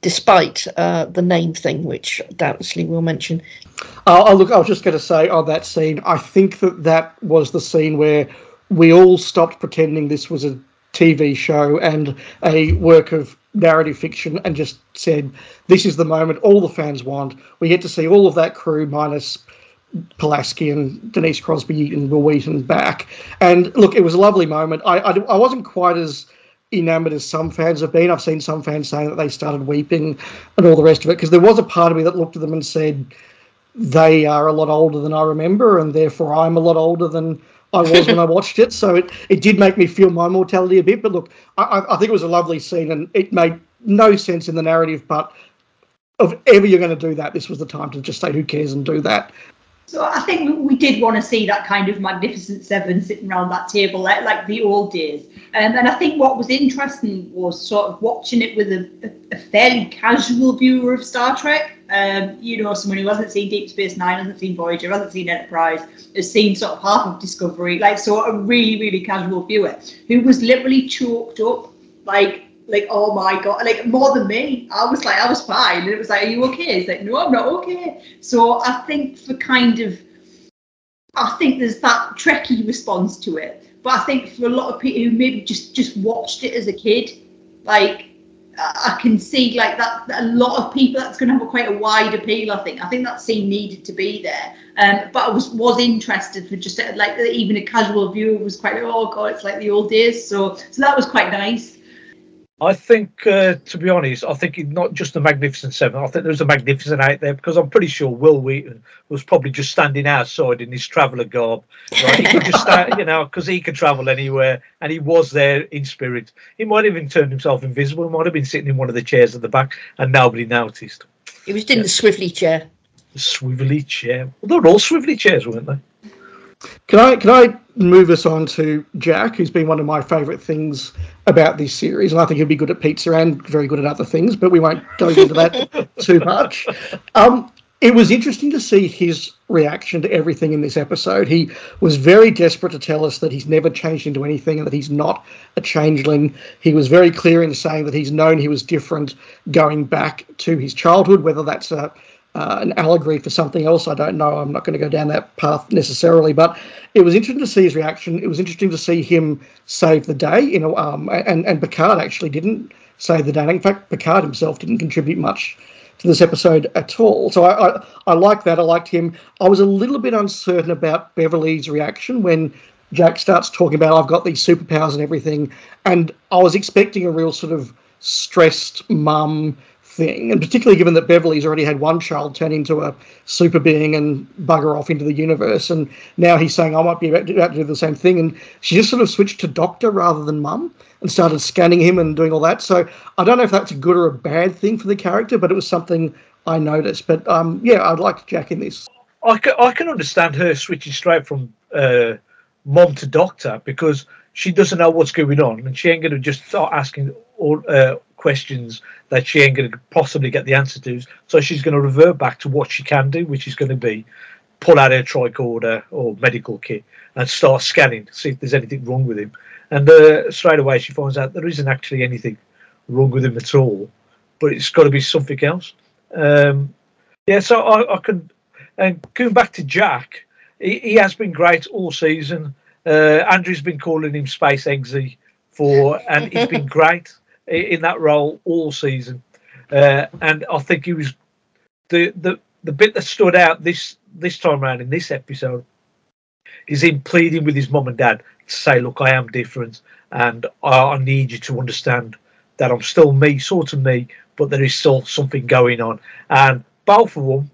Speaker 4: despite uh, the name thing, which doubtlessly we'll mention.
Speaker 1: Uh, oh, look, I was just going to say on that scene, I think that that was the scene where we all stopped pretending this was a TV show and a work of narrative fiction and just said, this is the moment all the fans want. We get to see all of that crew minus Pulaski and Denise Crosby and Wil Wheaton back. And look, it was a lovely moment. I, I, I wasn't quite as enamored as some fans have been. I've seen some fans saying that they started weeping and all the rest of it because there was a part of me that looked at them and said they are a lot older than I remember, and therefore I'm a lot older than I was when I watched it. So it, it did make me feel my mortality a bit. But look, I, I think it was a lovely scene, and it made no sense in the narrative. But if ever you're going to do that, this was the time to just say who cares and do that.
Speaker 2: So I think we did want to see that kind of magnificent seven sitting around that table, like, like the old days. Um, and I think what was interesting was sort of watching it with a, a, fairly casual viewer of Star Trek. Um, you know, someone who hasn't seen Deep Space Nine, hasn't seen Voyager, hasn't seen Enterprise, has seen sort of half of Discovery, like so a really, really casual viewer who was literally choked up, like like, oh my god, like more than me. I was like, I was fine. And it was like, are you okay? He's like, no, I'm not okay. So I think for kind of, I think there's that Trekkie response to it. But I think for a lot of people who maybe just just watched it as a kid, like I can see like that, that a lot of people that's going to have a quite a wide appeal. I think I think that scene needed to be there. Um, but I was was interested for just like even a casual viewer was quite like, oh god, it's like the old days. So so that was quite nice.
Speaker 3: I think, uh, to be honest, I think not just the Magnificent Seven. I think there's a Magnificent Eight there because I'm pretty sure Wil Wheaton was probably just standing outside in his traveller garb. Right? He could just stand, you know, because he could travel anywhere, and he was there in spirit. He might have even turned himself invisible. He might have been sitting in one of the chairs at the back, and nobody noticed.
Speaker 4: He was in yeah. the swivelly chair.
Speaker 3: The swivelly chair. Well, they were all swivelly chairs, weren't they?
Speaker 1: Can I can I move us on to Jack, who's been one of my favourite things about this series, and I think he'll be good at pizza and very good at other things, but we won't go into that too much. Um, it was interesting to see his reaction to everything in this episode. He was very desperate to tell us that he's never changed into anything and that he's not a changeling. He was very clear in saying that he's known he was different going back to his childhood, whether that's a uh, an allegory for something else. I don't know. I'm not going to go down that path necessarily, but it was interesting to see his reaction. It was interesting to see him save the day. You know, um, and and Picard actually didn't save the day. In fact, Picard himself didn't contribute much to this episode at all. So I, I, I like that. I liked him. I was a little bit uncertain about Beverly's reaction when Jack starts talking about I've got these superpowers and everything, and I was expecting a real sort of stressed mum thing, and particularly given that Beverly's already had one child turn into a super being and bugger off into the universe, and now he's saying I might be about to, about to do the same thing, and she just sort of switched to doctor rather than mum and started scanning him and doing all that. So I don't know if that's a good or a bad thing for the character, but it was something I noticed. But um, yeah, I'd like Jack in this.
Speaker 3: I can, I can understand her switching straight from uh, mom to doctor because she doesn't know what's going on and she ain't going to just start asking all, uh, questions that she ain't going to possibly get the answer to. So she's going to revert back to what she can do, which is going to be pull out her tricorder or medical kit and start scanning to see if there's anything wrong with him. And uh, straight away she finds out there isn't actually anything wrong with him at all, but it's got to be something else. Um, yeah, so I, I can. And going back to Jack, he, he has been great all season. Uh, Andrea's been calling him Space Eggsy for, and he's been great in that role all season. Uh, and I think he was the the the bit that stood out this this time around in this episode is him pleading with his mum and dad to say, "Look, I am different, and I, I need you to understand that I'm still me, sort of me, but there is still something going on." And both of them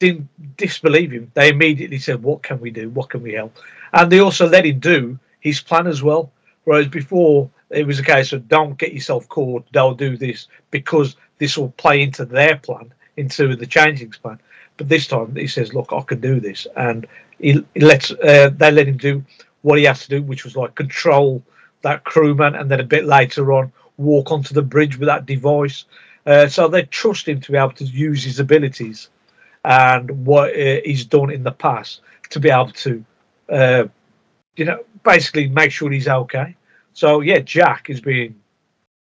Speaker 3: didn't disbelieve him. They immediately said, "What can we do? What can we help?" And they also let him do his plan as well. Whereas before it was a case of don't get yourself caught, they'll do this because this will play into their plan, into the changelings plan. But this time he says, "Look, I can do this," and he, he lets uh, they let him do what he has to do, which was like control that crewman, and then a bit later on walk onto the bridge with that device. Uh, so they trust him to be able to use his abilities and what uh, he's done in the past to be able to, uh, you know, basically make sure he's okay. So yeah, Jack has been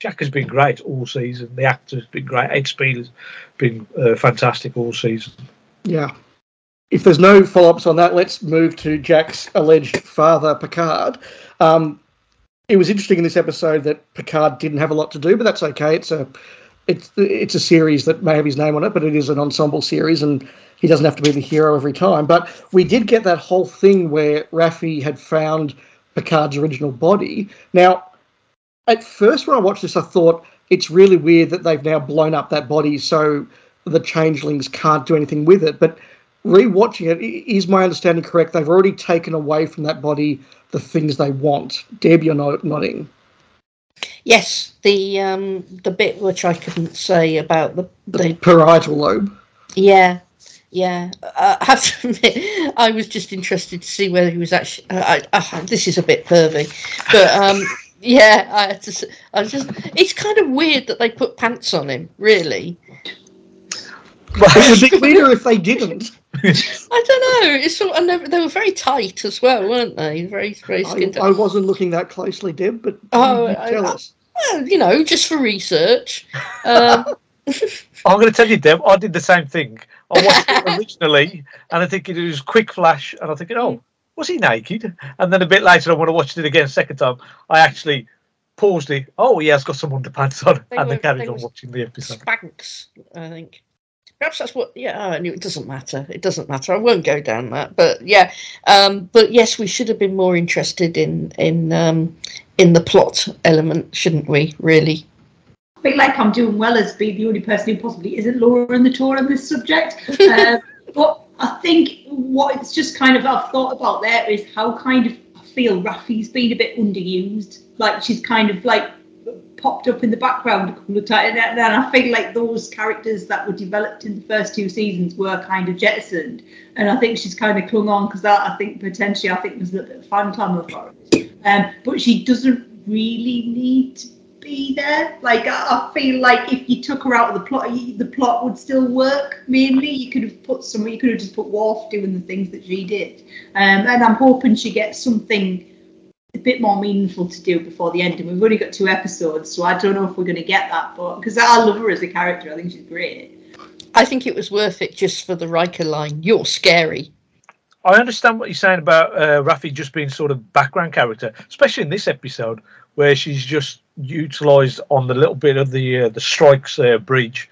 Speaker 3: Jack has been great all season. The actor's been great. Ed Speleers' been uh, fantastic all season.
Speaker 1: Yeah. If there's no follow ups on that, let's move to Jack's alleged father, Picard. Um, it was interesting in this episode that Picard didn't have a lot to do, but that's okay. It's a it's it's a series that may have his name on it, but it is an ensemble series, and he doesn't have to be the hero every time. But we did get that whole thing where Raffi had found Picard's original body. Now, at first when I watched this, I thought it's really weird that they've now blown up that body so the changelings can't do anything with it. But rewatching it, is my understanding correct? They've already taken away from that body the things they want. Deb, you're not nodding.
Speaker 4: Yes, the um, the bit which I couldn't say about the,
Speaker 1: The
Speaker 4: the
Speaker 1: parietal lobe.
Speaker 4: yeah, yeah. Uh, I have to admit, I was just interested to see whether he was actually. Uh, I, uh, this is a bit pervy, but um, yeah, I had to. s- I was just. It's kind of weird that they put pants on him. Really,
Speaker 1: It would be weirder if they didn't.
Speaker 4: I don't know. It's sort and they, they were very tight as well, weren't they? Very very
Speaker 1: I,
Speaker 4: skin tight.
Speaker 1: I wasn't looking that closely, Deb, but
Speaker 4: Oh,
Speaker 1: you
Speaker 4: I-
Speaker 1: tell
Speaker 4: I-
Speaker 1: us.
Speaker 4: Well, you know, just for research. Um,
Speaker 3: I'm going to tell you, Deb, I did the same thing. I watched it originally, and I think it was quick flash, and I'm thinking, oh, was he naked? And then a bit later, on, when I watched it again, second time, I actually paused it. Oh, yeah, he has got some underpants on, and then carried on watching the episode.
Speaker 4: Spanx, I think. Perhaps that's what. Yeah, I knew it doesn't matter. It doesn't matter. I won't go down that. But yeah, um, but yes, we should have been more interested in in um, in the plot element, shouldn't we? Really.
Speaker 2: Feel like I'm doing well as being the only person who possibly isn't Laura in the tour on this subject. Um, but I think what it's just kind of I've thought about there is how kind of I feel Raffi's been a bit underused. Like she's kind of like popped up in the background a couple of times, and then I feel like those characters that were developed in the first two seasons were kind of jettisoned, and I think she's kind of clung on because that I think potentially I think there's a bit of fan clamor for it. Um, but she doesn't really need to be there. Like I, I feel like if you took her out of the plot, you- the plot would still work. Mainly, you could have put some. You could have just put Worf doing the things that she did. Um, and I'm hoping she gets something a bit more meaningful to do before the end. And we've only got two episodes, so I don't know if we're going to get that. But because I love her as a character, I think she's great.
Speaker 4: I think it was worth it just for the Riker line. You're scary.
Speaker 3: I understand what you're saying about uh, Raffi just being sort of background character, especially in this episode where she's just utilised on the little bit of the uh, the Shrike's uh, breach,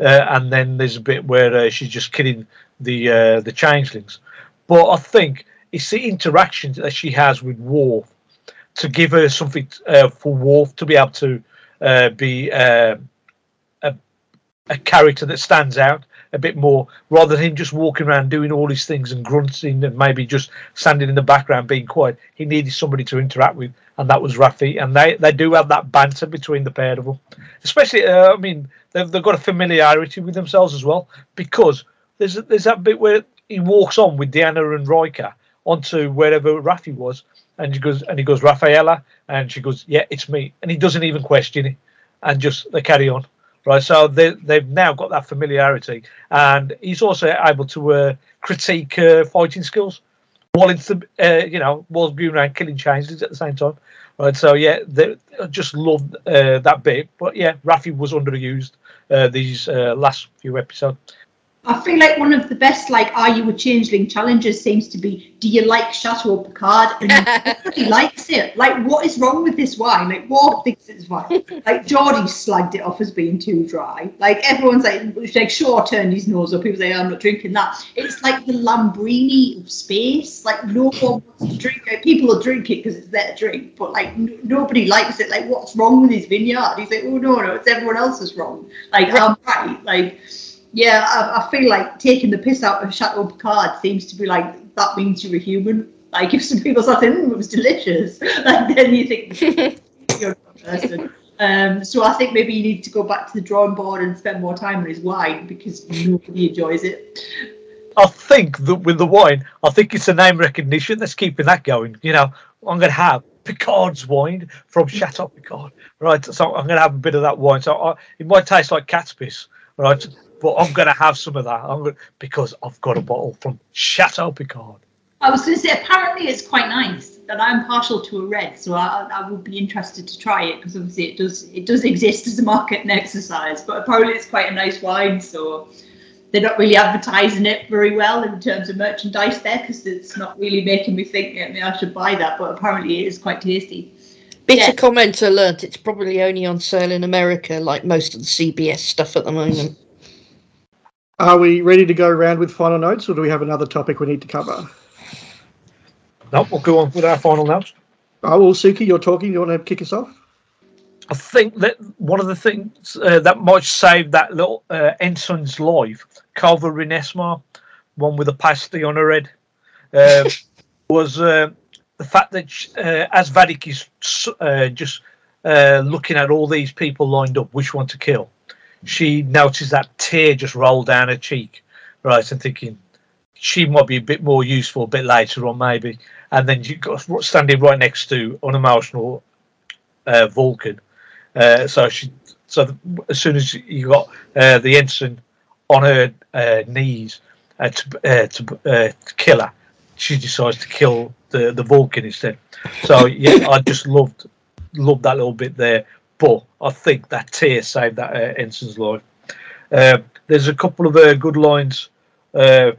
Speaker 3: uh, and then there's a bit where uh, she's just killing the uh, the changelings. But I think it's the interactions that she has with Worf to give her something uh, for Worf to be able to be a, a character that stands out a bit more rather than him just walking around doing all these things and grunting and maybe just standing in the background being quiet. He needed somebody to interact with, and that was Raffi. And they, they do have that banter between the pair of them, especially. Uh, I mean, they've, they've got a familiarity with themselves as well because there's there's that bit where he walks on with Deanna and Riker onto wherever Raffi was, and he goes and he goes Rafaela, and she goes, yeah, it's me, and he doesn't even question it, and just they carry on right? So they, they've now got that familiarity, and he's also able to uh, critique uh, fighting skills while it's the uh, you know while being around killing changes at the same time, right? So yeah, they I just loved uh, that bit, but yeah, Raffi was underused uh, these uh, last few episodes.
Speaker 2: I feel like one of the best, like, are you a changeling challenges seems to be, do you like Chateau Picard? And nobody likes it. Like, what is wrong with this wine? Like, Ward thinks it's fine. Like, Geordi slagged it off as being too dry. Like, everyone's like, like Shaw turned his nose up. He was like, I'm not drinking that. It's like the Lambrini of space. Like, no one wants to drink it. People will drink it because it's their drink, but like, n- nobody likes it. Like, what's wrong with his vineyard? He's like, oh, no, no, it's everyone else's wrong. Like, I'm right. Like, yeah, I, I feel like taking the piss out of Chateau Picard seems to be like that means you're a human. Like if some people start saying mm, it was delicious, like then you think you're a person. Um, so I think maybe you need to go back to the drawing board and spend more time on his wine because nobody enjoys it.
Speaker 3: I think that with the wine, I think it's a name recognition that's keeping that going. You know, I'm going to have Picard's wine from Chateau Picard, right? So I'm going to have a bit of that wine. So I, it might taste like cat's piss, right? But I'm going to have some of that I'm gonna, because I've got a bottle from Chateau Picard.
Speaker 2: I was going to say apparently it's quite nice, and I'm partial to a red, so I, I would be interested to try it because obviously it does it does exist as a market and exercise. But apparently it's quite a nice wine, so they're not really advertising it very well in terms of merchandise there because it's not really making me think yeah, maybe I should buy that. But apparently it is quite tasty.
Speaker 4: Bitter
Speaker 2: Yeah.
Speaker 4: commenter learnt it's probably only on sale in America, like most of the CBS stuff at the moment.
Speaker 1: Are we ready to go around with final notes, or do we have another topic we need to cover?
Speaker 3: No, we'll go on with our final notes.
Speaker 1: Oh, well, Suky, you're talking. You want to kick us off?
Speaker 3: I think that one of the things uh, that might save that little uh, ensign's life, Kova Rin Esmar, one with a pasty on her head, uh, was uh, the fact that sh- uh, as Vadic is uh, just uh, looking at all these people lined up, which one to kill, she noticed that tear just roll down her cheek, right, and thinking she might be a bit more useful a bit later on, maybe. And then you got standing right next to unemotional uh, Vulcan. Uh, so she, so the, as soon as you got uh, the ensign on her uh, knees uh, to uh, to, to kill her, she decides to kill the the Vulcan instead. So yeah, I just loved loved that little bit there. But I think that tear saved that uh, ensign's life. Uh, there's a couple of uh, good lines uh,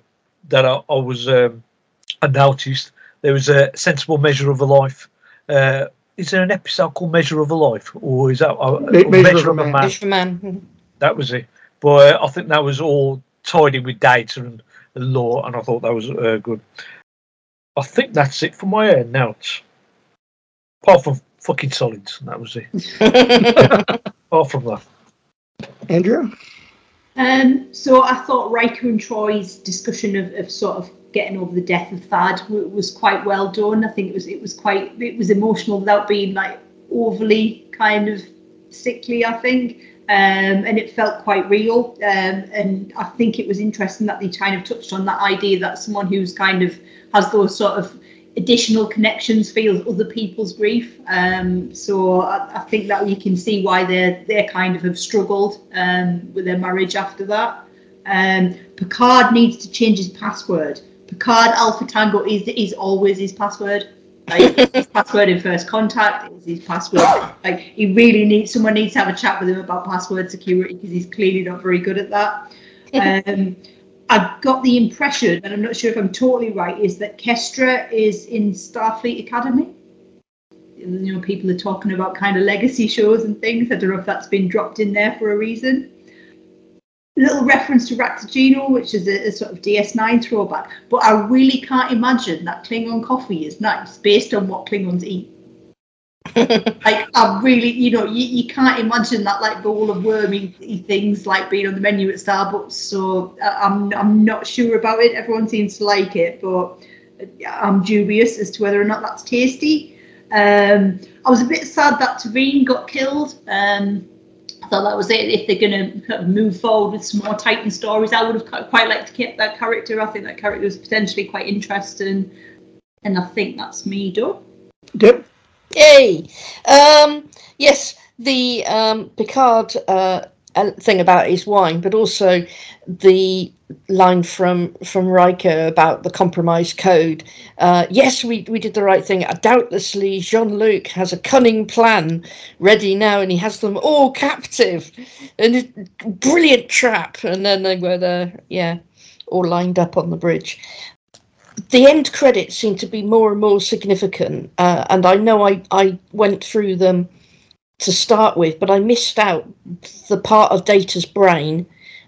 Speaker 3: that I, I was um, I noticed. There was a sensible measure of a life. Uh, is there an episode called Measure of a Life, or is that uh,
Speaker 1: Me-
Speaker 3: Measure, of a Man?
Speaker 4: Fish man.
Speaker 3: That was it. But uh, I think that was all tied in with data and Lore, and I thought that was uh, good. I think that's it for my uh, notes. Apart from fucking solids, that was it. Apart from that,
Speaker 1: Andrea?
Speaker 2: Um, so I thought Riker and Troi's discussion of, of sort of getting over the death of Thad was quite well done. I think it was it was quite it was emotional without being like overly kind of sickly. I think. Um, and it felt quite real. Um, and I think it was interesting that they kind of touched on that idea that someone who's kind of has those sort of additional connections feels other people's grief. Um, so I, I think that you can see why they're they kind of have struggled um, with their marriage after that. Um, Picard needs to change his password. Picard Alpha Tango is is always his password. Like his password in first contact. It's his password. Like he really needs someone needs to have a chat with him about password security because he's clearly not very good at that. Um, I got the impression, and I'm not sure if I'm totally right, is that Kestra is in Starfleet Academy. You know, people are talking about kind of legacy shows and things. I don't know if that's been dropped in there for a reason. Little reference to Raktajino, which is a, a sort of DS9 throwback, but I really can't imagine that Klingon coffee is nice based on what Klingons eat. like I really, you know, you, you can't imagine that like bowl of wormy things like being on the menu at Starbucks. So uh, I'm I'm not sure about it. Everyone seems to like it, but I'm dubious as to whether or not that's tasty. Um, I was a bit sad that T'Veen got killed. Um, I thought that was it. If they're going to move forward with some more Titan stories, I would have quite liked to keep that character. I think that character was potentially quite interesting, and I think that's me done.
Speaker 1: Deb?
Speaker 4: Yay! Um, yes, the um, Picard uh, thing about his wine, but also the line from from Riker about the compromise code. Uh, yes, we we did the right thing. Doubtlessly, Jean Luc has a cunning plan ready now, and he has them all captive. And it, brilliant trap. And then they were there, yeah, all lined up on the bridge. The end credits seem to be more and more significant, uh, and I know I I went through them to start with, but I missed out the part of Data's brain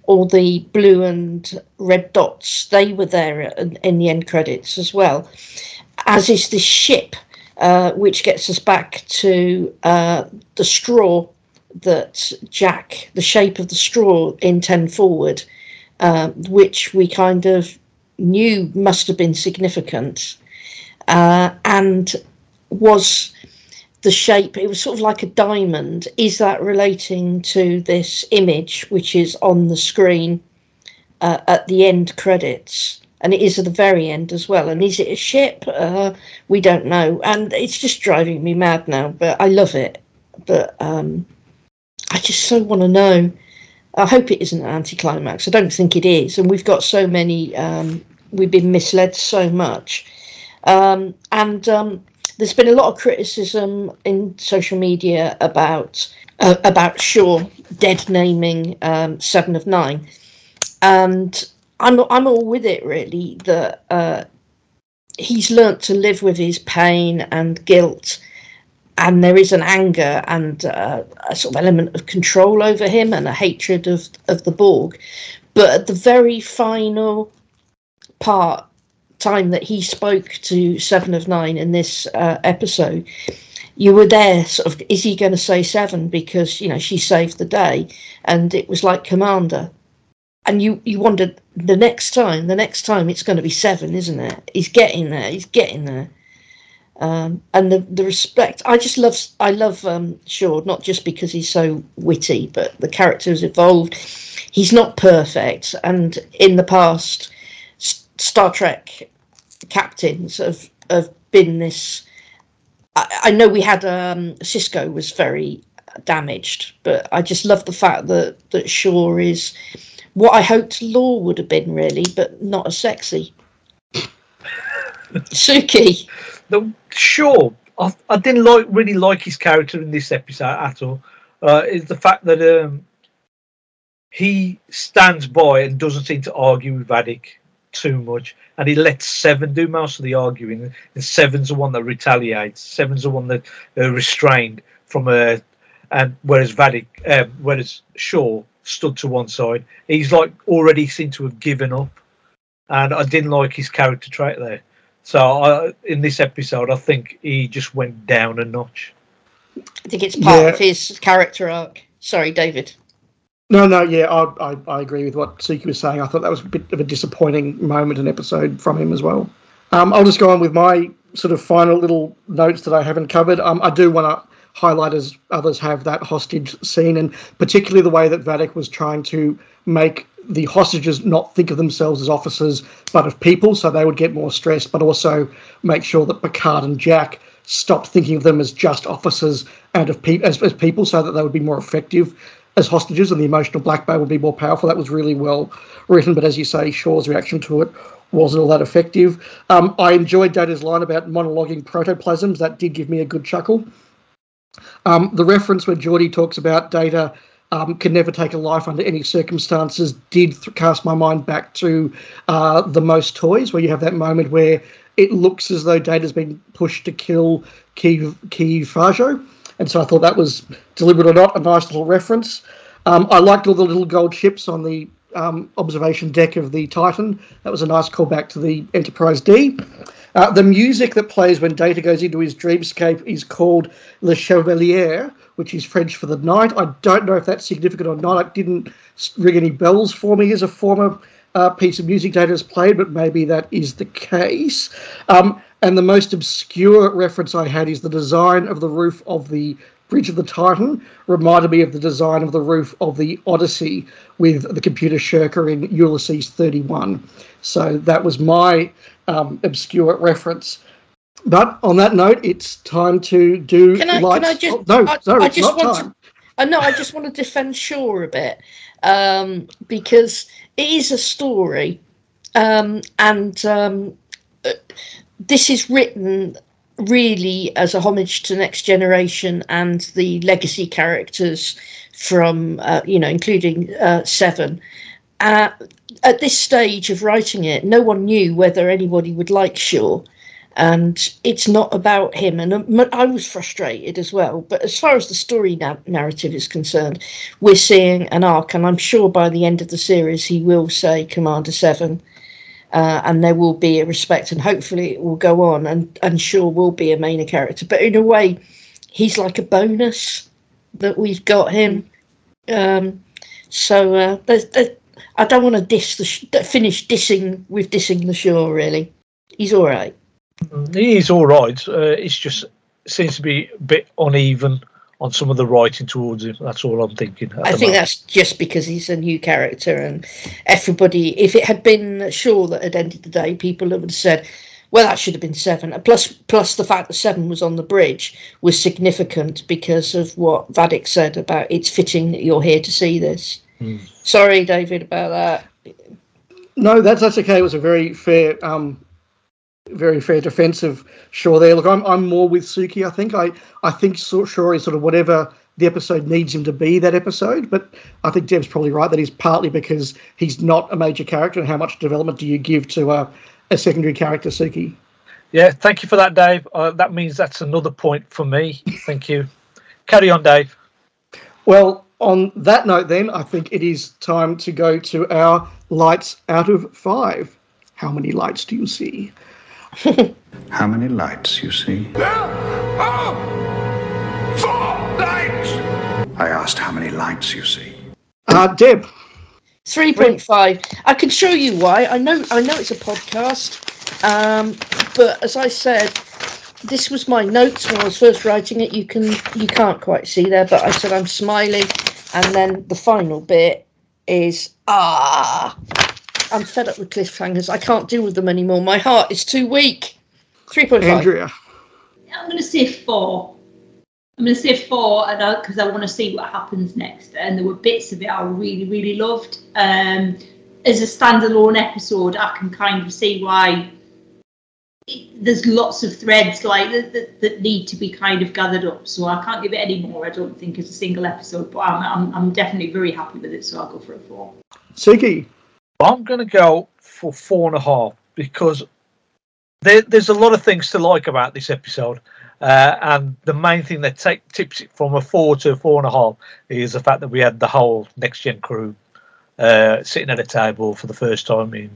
Speaker 4: all the blue and red dots, they were there in, in the end credits as well, as is the ship, uh, which gets us back to uh, the straw that Jack, the shape of the straw in 10 Forward, uh, which we kind of knew must have been significant uh, and was the shape it was sort of like a diamond. Is that relating to this image which is on the screen uh, at the end credits? And it is at the very end as well. And is it a ship? Uh, we don't know. And it's just driving me mad now but i love it. But um, i just so want to know i hope it isn't an anticlimax. I don't think it is. And we've got so many um, we've been misled so much. Um, and um, there's been a lot of criticism in social media about uh, about Shaw dead naming um, Seven of Nine, and I'm I'm all with it really that uh, he's learnt to live with his pain and guilt, and there is an anger and uh, a sort of element of control over him and a hatred of of the Borg, but at the very final part time that he spoke to Seven of Nine in this uh, episode, you were there, sort of, is he going to say seven because you know she saved the day, and it was like Commander, and you you wondered the next time, the next time it's going to be seven, isn't it? He's getting there, he's getting there. Um, and the, the respect I just love I love um, Shaw not just because he's so witty but the character has evolved he's not perfect and in the past Star Trek captains have have been this. I, I know we had um, Sisko was very damaged, but I just love the fact that that Shaw is what I hoped Law would have been really, but not as sexy. Suky.
Speaker 3: The Shaw, I, I didn't like really like his character in this episode at all. Uh, is the fact that um, he stands by and doesn't seem to argue with Vadic too much, and he lets Seven do most of the arguing. And Seven's the one that retaliates. Seven's the one that uh, restrained from a, uh, and whereas Vadic, um, whereas Shaw stood to one side, he's like already seemed to have given up, and I didn't like his character trait there. So I, in this episode, I think he just went down a notch.
Speaker 4: I think it's part yeah. of his character arc. Sorry, David.
Speaker 1: No, no, yeah, I, I, I, agree with what Suky was saying. I thought that was a bit of a disappointing moment and episode from him as well. Um, I'll just go on with my sort of final little notes that I haven't covered. Um, I do want to highlight, as others have, that hostage scene, and particularly the way that Vadic was trying to make the hostages not think of themselves as officers, but of people, so they would get more stressed, but also make sure that Picard and Jack stopped thinking of them as just officers and of pe- as, as people, so that they would be more effective as hostages and the emotional blackmail would be more powerful. That was really well written, but as you say, Shaw's reaction to it wasn't all that effective. Um, I enjoyed Data's line about monologuing protoplasms. That did give me a good chuckle. Um, the reference where Geordi talks about Data um, can never take a life under any circumstances did th- cast my mind back to uh, the most toys, where you have that moment where it looks as though Data's been pushed to kill Key Key Fajo. And so I thought that was, deliberate or not, a nice little reference. Um, I liked all the little gold ships on the um, observation deck of the Titan. That was a nice callback to the Enterprise D. Uh, the music that plays when Data goes into his dreamscape is called Le Chevalier, which is French for the night. I don't know if that's significant or not. It didn't ring any bells for me as a former uh, piece of music Data has played, but maybe that is the case. Um, and the most obscure reference I had is the design of the roof of the Bridge of the Titan reminded me of the design of the roof of the Odyssey with the computer Shirka in Ulysses 31. So that was my um, obscure reference. But on that note, it's time to do.
Speaker 4: Can I, can I just?
Speaker 1: Oh, no,
Speaker 4: I,
Speaker 1: sorry,
Speaker 4: I just want
Speaker 1: time.
Speaker 4: to. I know. I just want to defend Shaw a bit um, because it is a story, um, and um, uh, this is written really as a homage to Next Generation and the legacy characters from, uh, you know, including uh, Seven. Uh, at this stage of writing it, no one knew whether anybody would like Shaw. And it's not about him. And um, I was frustrated as well. But as far as the story na- narrative is concerned, we're seeing an arc. And I'm sure by the end of the series, he will say Commander Seven. Uh, and there will be a respect, and hopefully it will go on. And, and Shaw will be a main character. But in a way, he's like a bonus that we've got him. Um, so uh, there's, there's, I don't want to diss the sh- finish dissing with dissing the Shaw. Really, he's all right.
Speaker 3: He's all right. Uh, it's just seems to be a bit uneven on some of the writing towards him. That's all I'm thinking.
Speaker 4: I think moment. that's just because he's a new character, and everybody. If it had been Shaw that had ended the day, people would have said, "Well, that should have been seven. Plus, plus the fact that seven was on the bridge was significant because of what Vadic said about it's fitting that you're here to see this. Mm. Sorry, David, about that.
Speaker 1: No, that's that's okay. It was a very fair, um, very fair defensive Shaw there. Look, I'm I'm more with Suky. I think I I think Shaw is sort of whatever the episode needs him to be that episode. But I think Deb's probably right that he's partly because he's not a major character, and how much development do you give to a, a secondary character, Suky?
Speaker 3: Yeah, thank you for that, Dave. Uh, that means that's another point for me. Thank you. Carry on, Dave.
Speaker 1: Well, on that note, then, I think it is time to go to our lights out of five. How many lights do you see?
Speaker 5: How many lights you see?
Speaker 6: Oh, four lights!
Speaker 5: I asked how many lights you see.
Speaker 1: Uh, Deb.
Speaker 4: 3.5. I can show you why. I know I know it's a podcast. Um, but as I said, this was my notes when I was first writing it. You can you can't quite see there, but I said I'm smiling and then the final bit is ah, I'm fed up with cliffhangers. I can't deal with them anymore. My heart is too weak. Three point five.
Speaker 1: Andrea.
Speaker 2: I'm going to say four. I'm going to say four, because I, I want to see what happens next. And there were bits of it I really, really loved. Um, as a standalone episode, I can kind of see why there's lots of threads like that, that, that, need to be kind of gathered up. So I can't give it any more. I don't think as a single episode, but I'm, I'm, I'm definitely very happy with it. So I'll go for a four.
Speaker 1: Siggy,
Speaker 3: I'm going to go for four and a half because there, there's a lot of things to like about this episode. Uh, and the main thing that take, tips it from a four to a four and a half is the fact that we had the whole next gen crew uh, sitting at a table for the first time in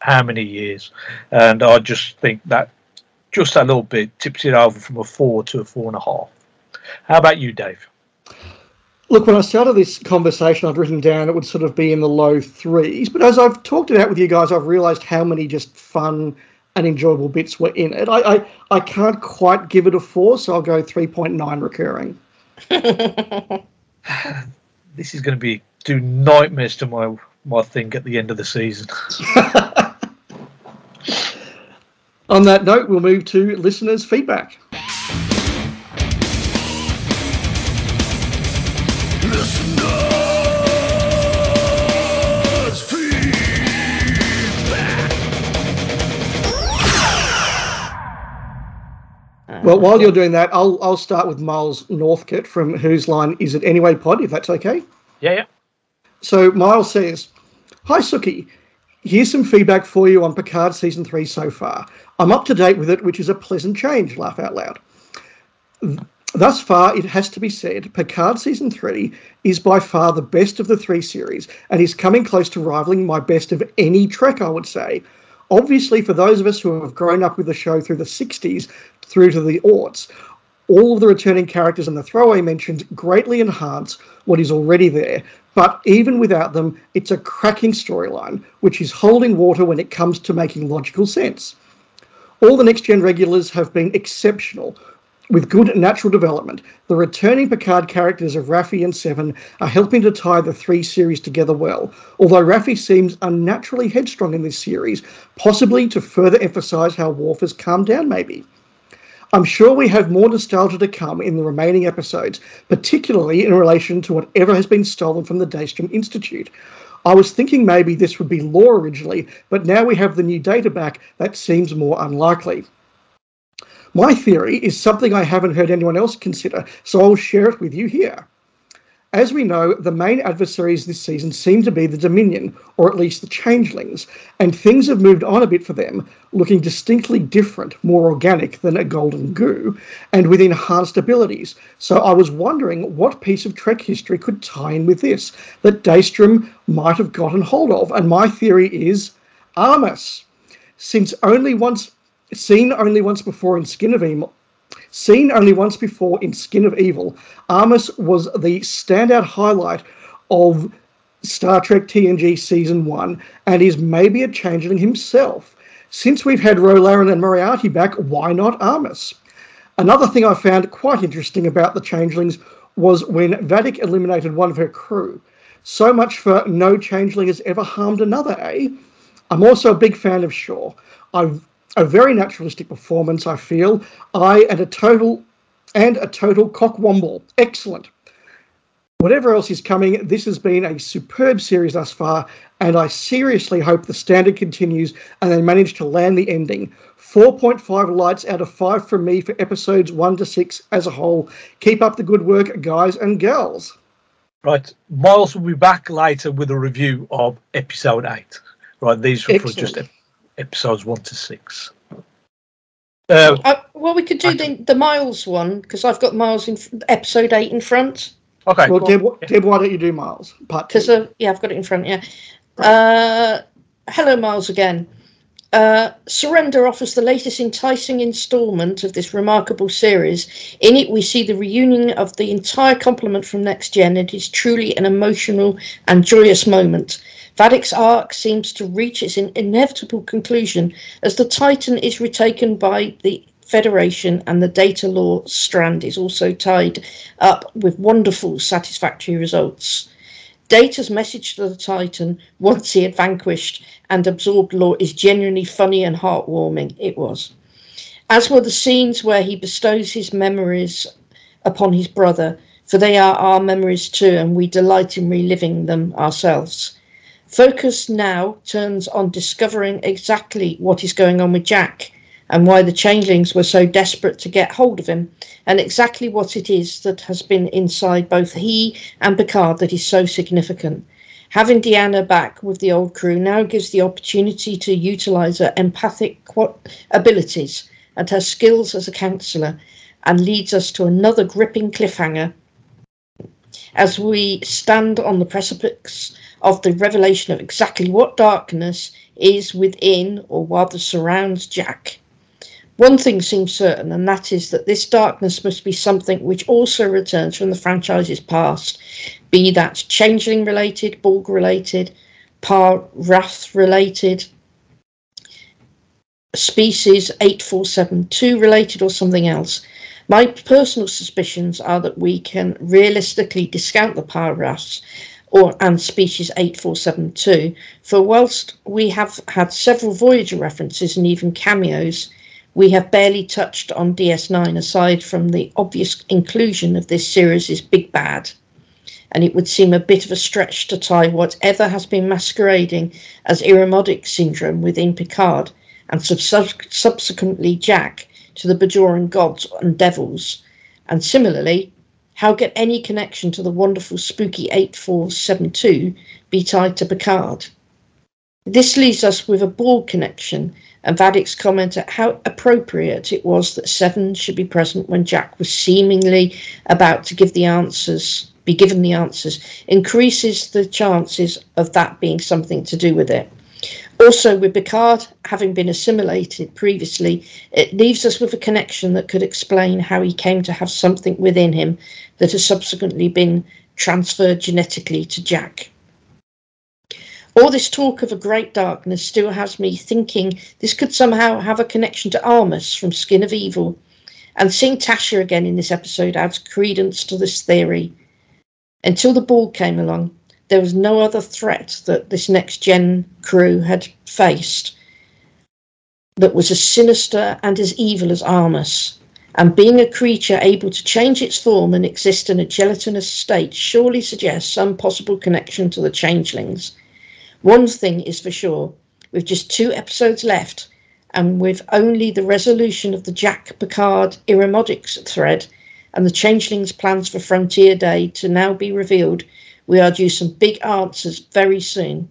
Speaker 3: how many years. And I just think that just a little bit tips it over from a four to a four and a half. How about you, Dave?
Speaker 1: Look, when I started this conversation, I'd written down it would sort of be in the low threes. But as I've talked it out with you guys, I've realised how many just fun and enjoyable bits were in it. I, I, I can't quite give it a four, so I'll go 3.9 recurring.
Speaker 3: this is going to be do nightmares to my my thing at the end of the season.
Speaker 1: On that note, we'll move to listeners' feedback. Well, while you're doing that, I'll I'll start with Miles Northcote from Whose Line Is It Anyway Pod, if that's okay.
Speaker 3: Yeah, yeah.
Speaker 1: So Miles says, Hi Suky, here's some feedback for you on Picard season three so far. I'm up to date with it, which is a pleasant change, laugh out loud. Thus far, it has to be said, Picard season three is by far the best of the three series and is coming close to rivaling my best of any Trek, I would say. Obviously, for those of us who have grown up with the show through the 60s through to the aughts, all of the returning characters and the throwaway mentions greatly enhance what is already there. But even without them, it's a cracking storyline, which is holding water when it comes to making logical sense. All the next gen regulars have been exceptional, with good natural development. The returning Picard characters of Raffi and Seven are helping to tie the three series together well, although Raffi seems unnaturally headstrong in this series, possibly to further emphasise how Worf has calmed down, maybe. I'm sure we have more nostalgia to come in the remaining episodes, particularly in relation to whatever has been stolen from the Daystrom Institute. I was thinking maybe this would be lore originally, but now we have the new data back, that seems more unlikely. My theory is something I haven't heard anyone else consider, so I'll share it with you here. As we know, the main adversaries this season seem to be the Dominion, or at least the Changelings, and things have moved on a bit for them, looking distinctly different, more organic than a golden goo, and with enhanced abilities. So I was wondering what piece of Trek history could tie in with this that Daystrom might have gotten hold of, and my theory is Armus. Since only once seen only once before in Skin of Evil, Seen only once before in Skin of Evil, Armus was the standout highlight of Star Trek TNG Season 1 and is maybe a changeling himself. Since we've had Ro Laren and Moriarty back, why not Armus? Another thing I found quite interesting about the changelings was when Vadic eliminated one of her crew. So much for no changeling has ever harmed another, eh? I'm also a big fan of Shaw. I've a very naturalistic performance, I feel. I and a total and a total cockwomble. Excellent. Whatever else is coming, this has been a superb series thus far, and I seriously hope the standard continues and they manage to land the ending. 4.5 lights out of 5 from me for episodes 1 to 6 as a whole. Keep up the good work, guys and girls.
Speaker 3: Right. Miles will be back later with a review of episode 8. Right. These were for just episodes one to six.
Speaker 4: Uh, uh, well, we could do the, the Miles one because I've got Miles in episode eight in front.
Speaker 3: Okay.
Speaker 1: Well, Deb, Deb, why don't you do Miles?
Speaker 4: Because uh, yeah, I've got it in front. Yeah. Uh, hello, Miles again. Uh, Surrender offers the latest enticing instalment of this remarkable series. In it, we see the reunion of the entire complement from Next Gen. It is truly an emotional and joyous moment. Vadic's arc seems to reach its inevitable conclusion as the Titan is retaken by the Federation and the Data Lore strand is also tied up with wonderful, satisfactory results. Data's message to the Titan, once he had vanquished and absorbed Lore, is genuinely funny and heartwarming. It was. As were the scenes where he bestows his memories upon his brother, for they are our memories too, and we delight in reliving them ourselves. Focus now turns on discovering exactly what is going on with Jack and why the changelings were so desperate to get hold of him, and exactly what it is that has been inside both he and Picard that is so significant. Having Deanna back with the old crew now gives the opportunity to utilize her empathic abilities and her skills as a counselor and leads us to another gripping cliffhanger as we stand on the precipice of the revelation of exactly what darkness is within or rather surrounds Jack. One thing seems certain, and that is that this darkness must be something which also returns from the franchise's past, be that changeling related, Borg related, Pah-wraith related, species 8472 related, or something else. My personal suspicions are that we can realistically discount the Pah-wraiths or and species 8472. For whilst we have had several Voyager references and even cameos, we have barely touched on DS9 aside from the obvious inclusion of this series' Big Bad. And it would seem a bit of a stretch to tie whatever has been masquerading as Irumodic syndrome within Picard and sub- subsequently Jack to the Bajoran gods and devils. And similarly, how can any connection to the wonderful spooky 8472 be tied to Picard? This leaves us with a Borg connection, and Vadic's comment at how appropriate it was that Seven should be present when Jack was seemingly about to give the answers, be given the answers, increases the chances of that being something to do with it. Also, with Picard having been assimilated previously, it leaves us with a connection that could explain how he came to have something within him that has subsequently been transferred genetically to Jack. All this talk of a great darkness still has me thinking this could somehow have a connection to Armus from Skin of Evil, and seeing Tasha again in this episode adds credence to this theory. Until the ball came along, there was no other threat that this next gen crew had faced that was as sinister and as evil as Armus. and being a creature able to change its form and exist in a gelatinous state surely suggests some possible connection to the changelings. One thing is for sure with just two episodes left, and with only the resolution of the Jack Picard Irumodics thread and the Changelings' plans for Frontier Day to now be revealed, we are due some big answers very soon.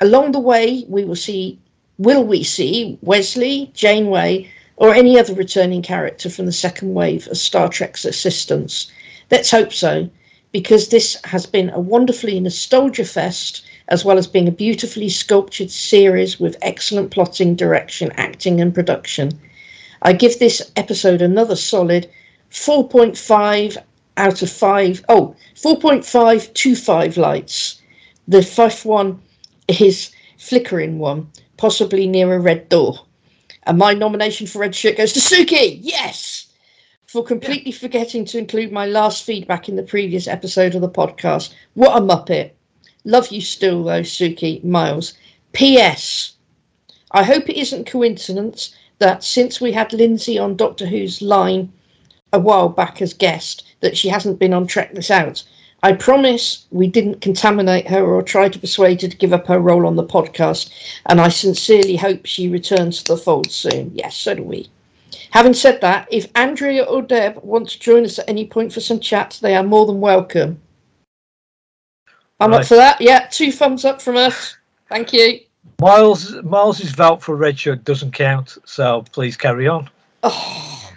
Speaker 4: Along the way, we will see will we see Wesley, Janeway, or any other returning character from the second wave of Star Trek's assistants? Let's hope so, because this has been a wonderfully nostalgia fest, as well as being a beautifully sculptured series with excellent plotting, direction, acting, and production. I give this episode another solid 4.5 out of 5. Oh, 4.525 lights. The fifth one is flickering one, possibly near a red door. And my nomination for Red Shirt goes to Suky. Yes! For completely forgetting to include my last feedback in the previous episode of the podcast. What a muppet. Love you still, though, Suky. Miles. P.S. I hope it isn't coincidence that since we had Lindsay on Doctor Who's line a while back as guest, that she hasn't been on Trek This Out. I promise we didn't contaminate her or try to persuade her to give up her role on the podcast, and I sincerely hope she returns to the fold soon. Yes, so do we. Having said that, if Andrea or Deb want to join us at any point for some chat, they are more than welcome. I'm up for that. Yeah, two thumbs up from us. Thank you.
Speaker 3: Miles Miles's vote for red shirt doesn't count, so please carry on.
Speaker 4: Oh,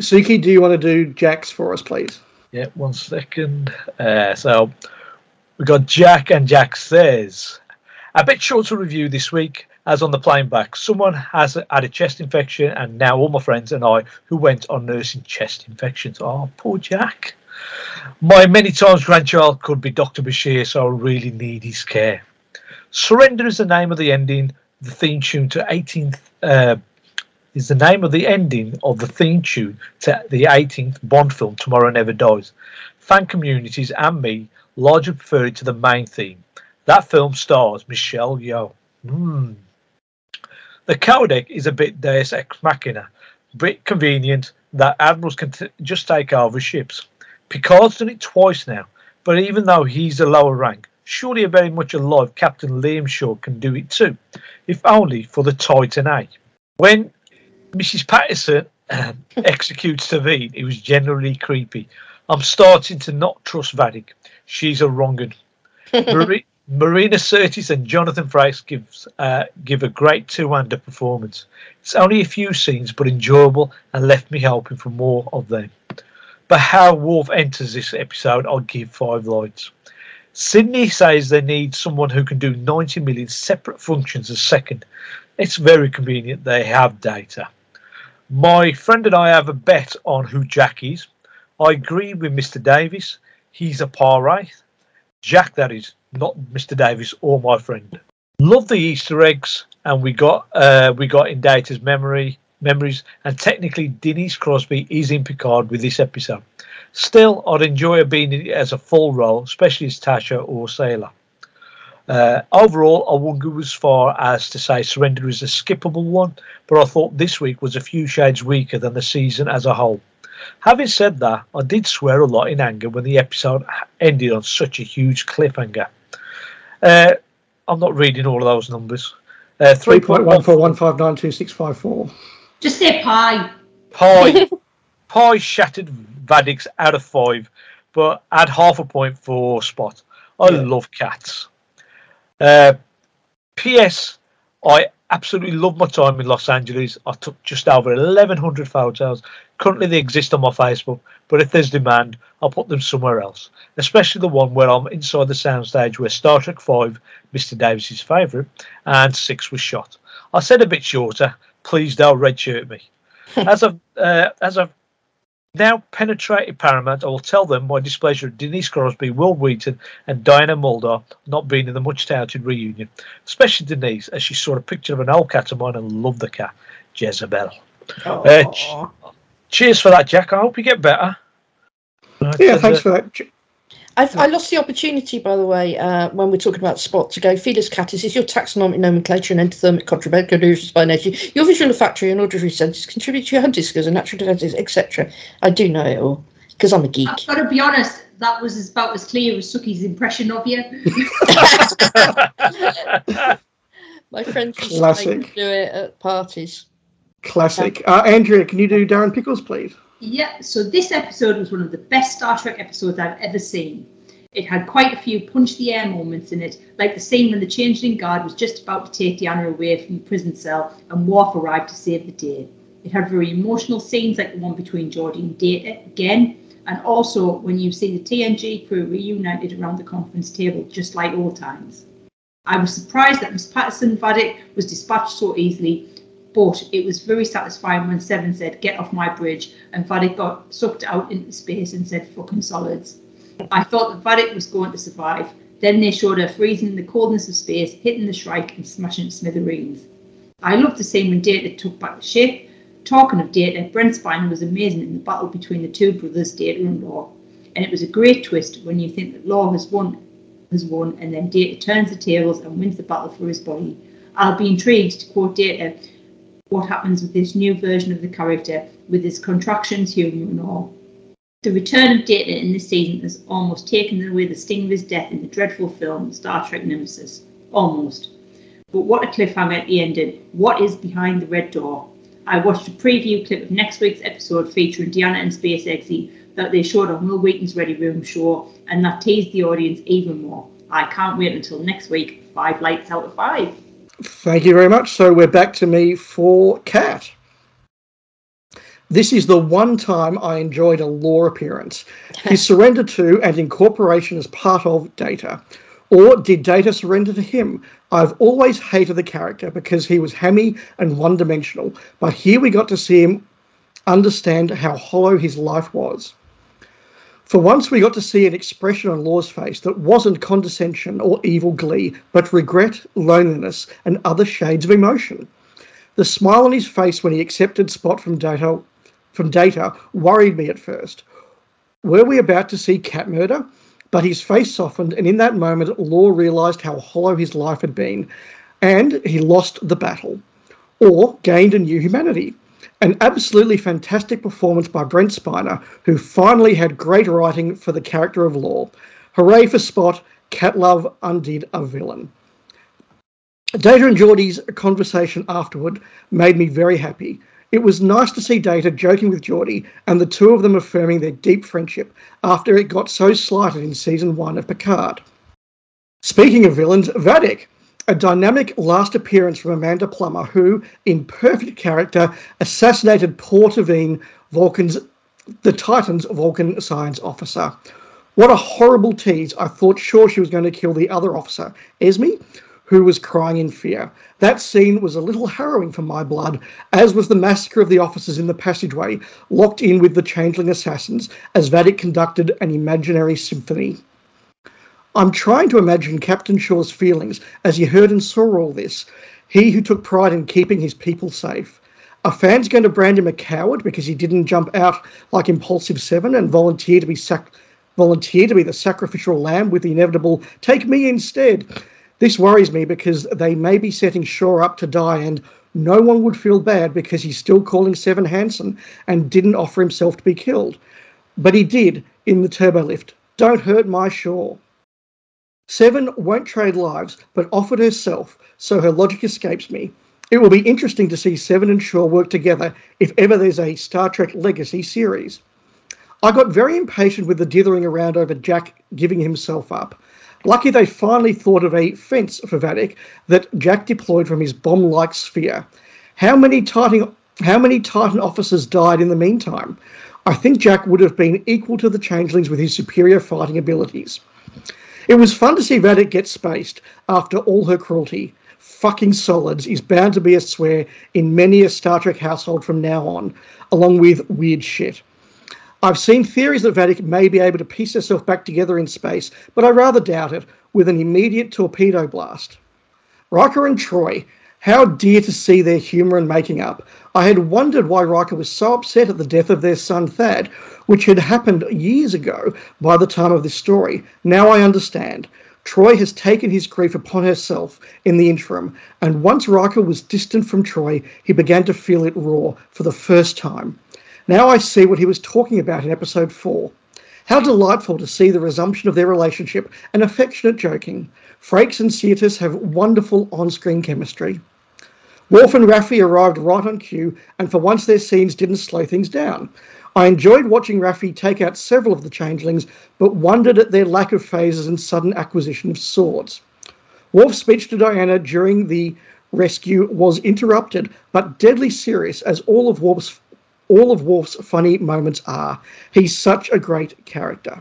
Speaker 1: Suky, do you want to do Jack's for us, please?
Speaker 3: Yeah, one second. Uh, so we got Jack and Jack says a bit shorter review this week. As on the plane back, someone has had a chest infection, and now all my friends and I who went on nursing chest infections. Oh, poor Jack. My many times grandchild could be Dr. Bashir, so I really need his care. Surrender is the name of the ending, the theme tune to 18th. Uh, is the name of the ending of the theme tune to the 18th Bond film, Tomorrow Never Dies. Fan communities and me largely prefer it to the main theme. That film stars Michelle Yeoh. Hmm. The codec is a bit Deus Ex Machina, bit convenient that admirals can t- just take over ships. Picard's done it twice now, but even though he's a lower rank, surely a very much alive Captain Liam Shaw can do it too, if only for the Titan A. When Mrs. Patterson um, executes T'Veen, it was generally creepy. I'm starting to not trust Vadic. She's a wrong'un. Mari- Marina Sirtis and Jonathan Frakes gives uh, give a great two-hander performance. It's only a few scenes, but enjoyable, and left me hoping for more of them. But how Worf enters this episode, I'll give five lights. Sidney says they need someone who can do 90 million separate functions a second. It's very convenient they have data. My friend and I have a bet on who Jack is. I agree with Mr. Davis. He's a par Jack, that is, not Mr. Davis or my friend. Love the Easter eggs, and we got uh, we got in Data's memory memories, and technically Denise Crosby is in Picard with this episode. Still, I'd enjoy her being as a full role, especially as Tasha or Sela. Uh, overall, I wouldn't go as far as to say Surrender is a skippable one, but I thought this week was a few shades weaker than the season as a whole. Having said that, I did swear a lot in anger when the episode ended on such a huge cliffhanger. Uh, I'm not reading all of those numbers. Uh,
Speaker 1: 3.14159265
Speaker 2: Just say pie.
Speaker 3: Pie, Pie shattered Vadics out of five, but add half a point for Spot. I
Speaker 1: Yeah.
Speaker 3: love cats. Uh, P.S. I absolutely love my time in Los Angeles. I took just over 1,100 photos. Currently, they exist on my Facebook, but if there's demand, I'll put them somewhere else. Especially the one where I'm inside the soundstage where Star Trek 5, Mr. Davis's favourite, and 6 was shot. I said a bit shorter. Please don't redshirt me. as I've uh, as I've now penetrated Paramount, I will tell them my displeasure at Denise Crosby, Wil Wheaton, and Diana Muldaur not being in the much touted reunion, especially Denise, as she saw a picture of an old cat of mine and loved the cat, Jezebel. Uh, Cheers for that, Jack. I hope you get better. Right,
Speaker 1: Yeah, thanks for that. J-
Speaker 4: I've, I lost the opportunity, by the way, uh, when we're talking about Spot, to go Felis catus is your taxonomic nomenclature and endothermic contributions by nature. Your visual olfactory and auditory senses contribute to your hunting skills and natural defences, etc. I do know it all because I'm a geek.
Speaker 2: I've got to be honest, that was as- about as clear as Suky's impression of you.
Speaker 4: My friends used to
Speaker 1: Classic.
Speaker 4: do it at parties.
Speaker 1: Classic. Uh, Andrea, can you do Darren Pickles, please?
Speaker 2: Yeah, so this episode was one of the best Star Trek episodes I've ever seen. It had quite a few punch the air moments in it, like the scene when the Changeling Guard was just about to take Deanna away from the prison cell and Worf arrived to save the day. It had very emotional scenes like the one between Geordi and Data again, and also when you see the TNG crew reunited around the conference table just like old times. I was surprised that Miss Patterson Vadic was dispatched so easily, but it was very satisfying when Seven said, Get off my bridge, and Vadic got sucked out into space and said, Fucking solids. I thought that Vadic was going to survive. Then they showed her freezing in the coldness of space, hitting the Shrike and smashing smithereens. I loved the scene when Data took back the ship. Talking of Data, Brent Spiner was amazing in the battle between the two brothers, Data and Lore. And it was a great twist when you think that Lore has won has won and then Data turns the tables and wins the battle for his body. I'll be intrigued to quote Data what happens with this new version of the character with his contractions, humour and all. The return of Data in this season has almost taken away the sting of his death in the dreadful film Star Trek Nemesis. Almost. But what a cliffhanger at the ending. What is behind the red door? I watched a preview clip of next week's episode featuring Deanna and Space Exy that they showed on Wil Wheaton's Ready Room show, and that teased the audience even more. I can't wait until next week. Five lights out of five.
Speaker 1: Thank you very much. So we're back to me for Cat. This is the one time I enjoyed a Lore appearance. He surrendered to and incorporation as part of Data. Or did Data surrender to him? I've always hated the character because he was hammy and one dimensional, but here we got to see him understand how hollow his life was. For once, we got to see an expression on Lore's face that wasn't condescension or evil glee, but regret, loneliness, and other shades of emotion. The smile on his face when he accepted Spot from Data, from Data worried me at first. Were we about to see cat murder? But his face softened, and in that moment, Lore realised how hollow his life had been, and he lost the battle, or gained a new humanity. An absolutely fantastic performance by Brent Spiner, who finally had great writing for the character of Lore. Hooray for Spot! Cat Love undid a villain. Data and Geordi's conversation afterward made me very happy. It was nice to see Data joking with Geordi and the two of them affirming their deep friendship after it got so slighted in season one of Picard. Speaking of villains, Vadic, a dynamic last appearance from Amanda Plummer, who, in perfect character, assassinated Paul T'Veen, Vulcan's the Titan's Vulcan science officer. What a horrible tease. I thought sure she was going to kill the other officer, Esmar, who was crying in fear. That scene was a little harrowing for my blood, as was the massacre of the officers in the passageway, locked in with the changeling assassins, as Vadic conducted an imaginary symphony. I'm trying to imagine Captain Shaw's feelings as he heard and saw all this. He who took pride in keeping his people safe. Are fans going to brand him a coward because he didn't jump out like Impulsive Seven and volunteer to be sac- volunteer to be the sacrificial lamb with the inevitable "take me instead"? This worries me because they may be setting Shaw up to die, and no one would feel bad because he's still calling Seven Hansen and didn't offer himself to be killed. But he did in the turbo lift. Don't hurt my Shaw. Seven won't trade lives, but offered herself, so her logic escapes me. It will be interesting to see Seven and Shaw work together if ever there's a Star Trek Legacy series. I got very impatient with the dithering around over Jack giving himself up. Lucky they finally thought of a fence for Vadic that Jack deployed from his bomb-like sphere. How many Titan how many Titan officers died in the meantime? I think Jack would have been equal to the changelings with his superior fighting abilities. It was fun to see Vadic get spaced after all her cruelty. Fucking solids is bound to be a swear in many a Star Trek household from now on, along with weird shit. I've seen theories that Vadic may be able to piece herself back together in space, but I rather doubt it, with an immediate torpedo blast. Riker and Troi. How dear to see their humour and making up. I had wondered why Riker was so upset at the death of their son Thad, which had happened years ago by the time of this story. Now I understand. Troi has taken his grief upon herself in the interim, and once Riker was distant from Troi, he began to feel it raw for the first time. Now I see what he was talking about in episode 4. How delightful to see the resumption of their relationship and affectionate joking. Frakes and Sirtis have wonderful on screen chemistry. Worf and Raffi arrived right on cue, and for once their scenes didn't slow things down. I enjoyed watching Raffi take out several of the changelings, but wondered at their lack of phasers and sudden acquisition of swords. Worf's speech to Deanna during the rescue was interrupted, but deadly serious, as all of Worf's all of Worf's funny moments are. He's such a great character.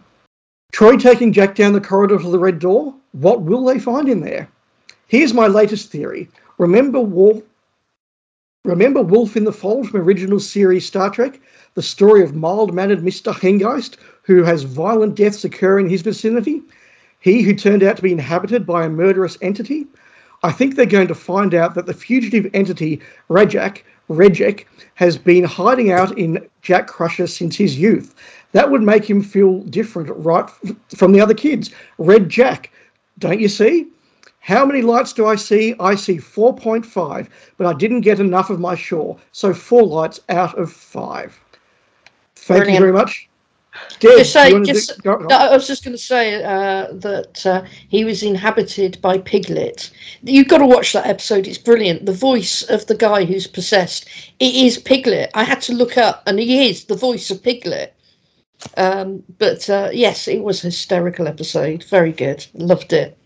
Speaker 1: Troi taking Jack down the corridor to the red door. What will they find in there? Here's my latest theory. Remember Worf Remember Wolf in the Fold from original series Star Trek? The story of mild mannered Mr. Hengist who has violent deaths occur in his vicinity? He who turned out to be inhabited by a murderous entity? I think they're going to find out that the fugitive entity, Rajak, Rejek, has been hiding out in Jack Crusher since his youth. That would make him feel different right from the other kids. Red Jack, don't you see? How many lights do I see? I see 4.5, but I didn't get enough of my Shaw, so four lights out of five. Thank
Speaker 4: Brilliant.
Speaker 1: you very much. Deb,
Speaker 4: Just say,
Speaker 1: do-
Speaker 4: just, no, I was just going to say uh, that uh, he was inhabited by Piglet. You've got to watch that episode; it's brilliant. The voice of the guy who's possessed, it is Piglet. I had to look up, and he is the voice of Piglet. Um, but uh, yes, it was a hysterical episode. Very good, loved it.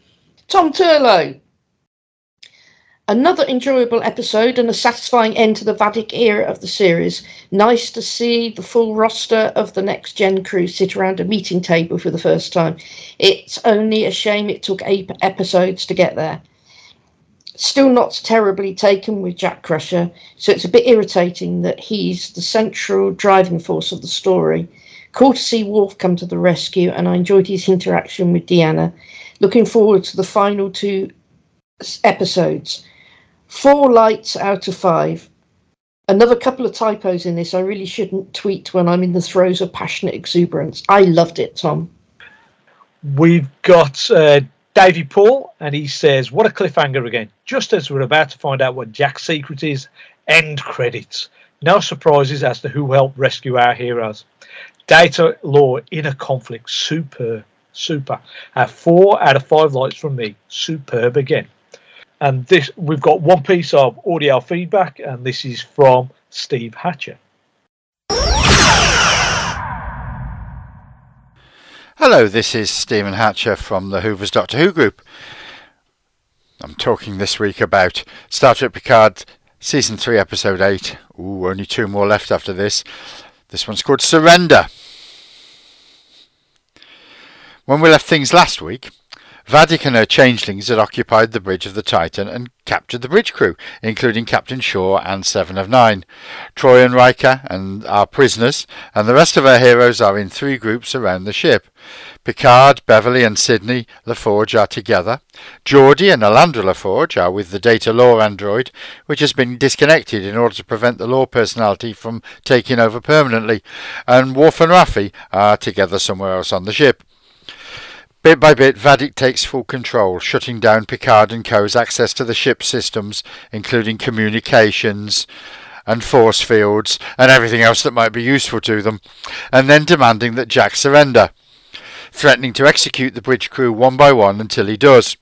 Speaker 4: Tom Turlo. Another enjoyable episode and a satisfying end to the Vadic era of the series. Nice to see the full roster of the next gen crew sit around a meeting table for the first time. It's only a shame it took eight episodes to get there. Still not terribly taken with Jack Crusher, so it's a bit irritating that he's the central driving force of the story. Cool to see Worf come to the rescue, and I enjoyed his interaction with Deanna. Looking forward to the final two episodes. Four lights out of five. Another couple of typos in this. I really shouldn't tweet when I'm in the throes of passionate exuberance. I loved it, Tom.
Speaker 3: We've got uh, Davy Paul, and he says, What a cliffhanger again. Just as we're about to find out what Jack's secret is, end credits. No surprises as to who helped rescue our heroes. Data Lore in a conflict. Super, super. Uh, four out of five lights from me. Superb again. And this, we've got one piece of audio feedback, and this is from Steve Hatcher.
Speaker 7: Hello, this is Stephen Hatcher from the Hoover's Doctor Who group. I'm talking this week about Star Trek Picard Season 3, Episode 8. Ooh, only two more left after this. This one's called Surrender. When we left things last week, Vadic and her changelings had occupied the bridge of the Titan and captured the bridge crew, including Captain Shaw and Seven of Nine. Troi and Riker and are prisoners, and the rest of our heroes are in three groups around the ship. Picard, Beverly, and Sidney LaForge are together. Geordi and Alandra LaForge are with the Data Lore android, which has been disconnected in order to prevent the Lore personality from taking over permanently. And Worf and Raffi are together somewhere else on the ship. Bit by bit, Vadic takes full control, shutting down Picard and Co.'s access to the ship's systems, including communications and force fields and everything else that might be useful to them, and then demanding that Jack surrender, threatening to execute the bridge crew one by one until he does.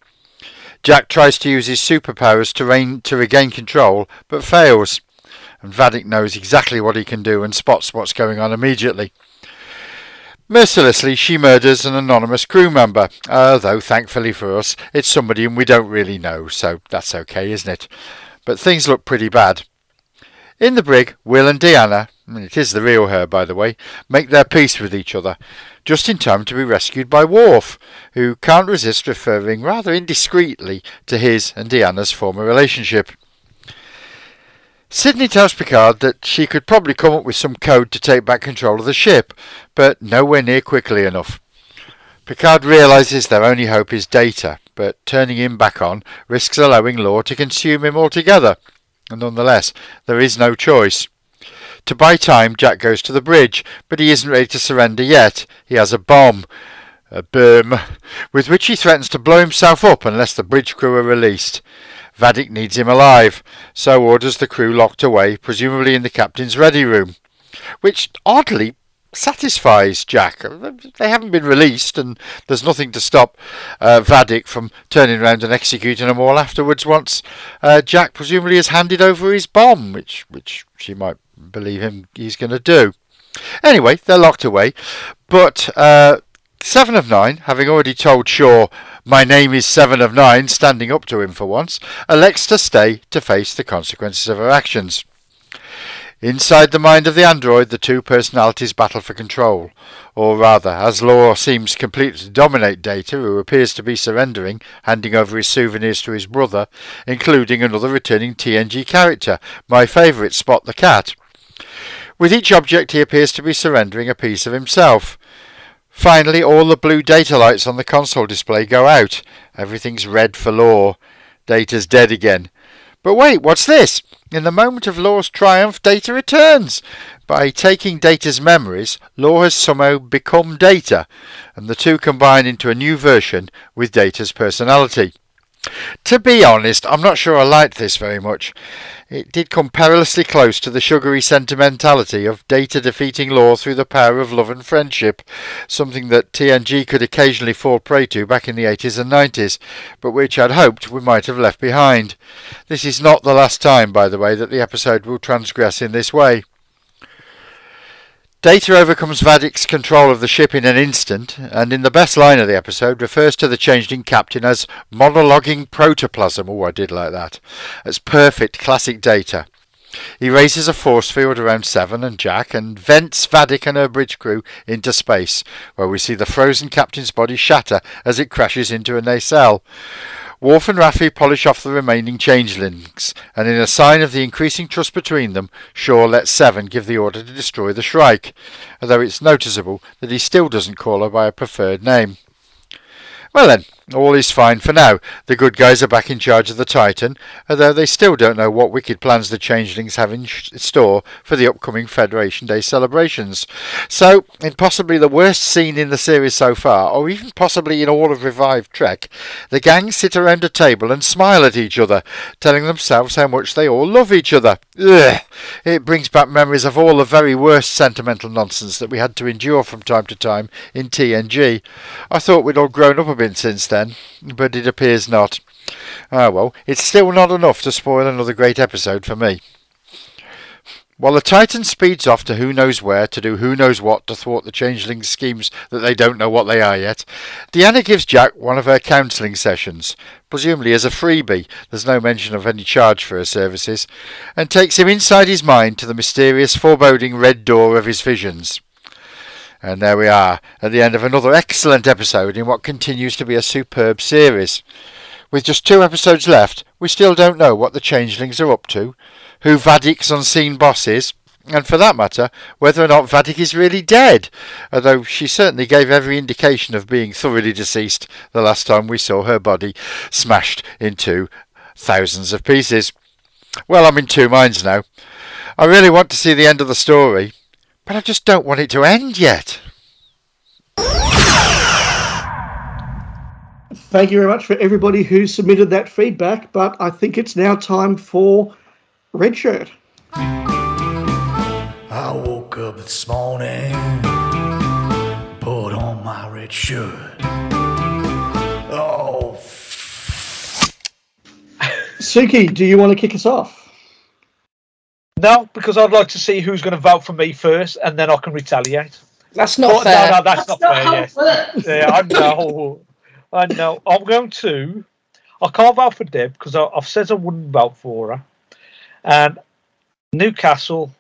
Speaker 7: Jack tries to use his superpowers to, reign, to regain control, but fails, and Vadic knows exactly what he can do and spots what's going on immediately. Mercilessly, she murders an anonymous crew member, uh, though thankfully for us, it's somebody we don't really know, so that's okay, isn't it? But things look pretty bad. In the brig, Will and and it is the real her by the way, make their peace with each other, just in time to be rescued by Worf, who can't resist referring rather indiscreetly to his and Deanna's former relationship. Sidney tells Picard that she could probably come up with some code to take back control of the ship, but nowhere near quickly enough. Picard realizes their only hope is data, but turning him back on risks allowing Lore to consume him altogether. And nonetheless, there is no choice. To buy time, Jack goes to the bridge, but he isn't ready to surrender yet. He has a bomb, a BOOM, with which he threatens to blow himself up unless the bridge crew are released. Vadic needs him alive, so orders the crew locked away, presumably in the captain's ready room, which oddly satisfies Jack. They haven't been released, and there's nothing to stop uh, Vadic from turning around and executing them all afterwards. Once uh, Jack presumably has handed over his bomb, which which she might believe him he's going to do. Anyway, they're locked away, but uh, Seven of Nine, having already told Shaw, "My name is Seven of Nine," standing up to him for once, elects to stay to face the consequences of her actions. Inside the mind of the android, the two personalities battle for control. Or rather, as Lore seems completely to dominate Data, who appears to be surrendering, handing over his souvenirs to his brother, including another returning TNG character, my favourite, Spot the Cat. With each object, he appears to be surrendering a piece of himself. Finally, all the blue data lights on the console display go out. Everything's red for Lore. Data's dead again. But wait, what's this? In the moment of Lore's triumph, Data returns. By taking Data's memories, Lore has somehow become Data, and the two combine into a new version with Data's personality. To be honest, I'm not sure I liked this very much. It did come perilously close to the sugary sentimentality of Data defeating Lore through the power of love and friendship, something that TNG could occasionally fall prey to back in the 80s and 90s, but which I'd hoped we might have left behind. This is not the last time, by the way, that the episode will transgress in this way. Data overcomes Vadic's control of the ship in an instant, and in the best line of the episode refers to the changing captain as monologuing protoplasm. Oh, I did like that. It's perfect classic Data. He raises a force field around Seven and Jack and vents Vadic and her bridge crew into space, where we see the frozen captain's body shatter as it crashes into a nacelle. Worf and Raffi polish off the remaining changelings, and in a sign of the increasing trust between them, Shaw lets Seven give the order to destroy the Shrike, although it's noticeable that he still doesn't call her by a preferred name. Well then, all is fine for now. The good guys are back in charge of the Titan, although they still don't know what wicked plans the changelings have in store for the upcoming Federation Day celebrations. So, in possibly the worst scene in the series so far, or even possibly in all of Revived Trek, the gang sit around a table and smile at each other, telling themselves how much they all love each other. Ugh! It brings back memories of all the very worst sentimental nonsense that we had to endure from time to time in TNG. I thought we'd all grown up a bit since then, but it appears not. Ah well, it's still not enough to spoil another great episode for me. While the Titan speeds off to who knows where to do who knows what to thwart the changelings' schemes that they don't know what they are yet, Deanna gives Jack one of her counselling sessions, presumably as a freebie, there's no mention of any charge for her services, and takes him inside his mind to the mysterious foreboding red door of his visions. And there we are, at the end of another excellent episode in what continues to be a superb series. With just two episodes left, we still don't know what the changelings are up to, who Vadic's unseen boss is, and for that matter, whether or not Vadic is really dead, although she certainly gave every indication of being thoroughly deceased the last time we saw her body smashed into thousands of pieces. Well, I'm in two minds now. I really want to see the end of the story, but I just don't want it to end yet.
Speaker 1: Thank you very much for everybody who submitted that feedback, but I think it's now time for Red Shirt.
Speaker 8: I woke up this morning, put on my red shirt. Oh,
Speaker 1: Suky, do you want to kick us off?
Speaker 3: No, because I'd like to see who's going to vote for me first, and then I can retaliate.
Speaker 4: That's not
Speaker 3: Oh,
Speaker 4: fair.
Speaker 3: No, no, that's, not,
Speaker 2: not
Speaker 3: fair. yes. Yeah, I know. I know. I'm going to. I can't vote for Deb because I've said I wouldn't vote for her. And Newcastle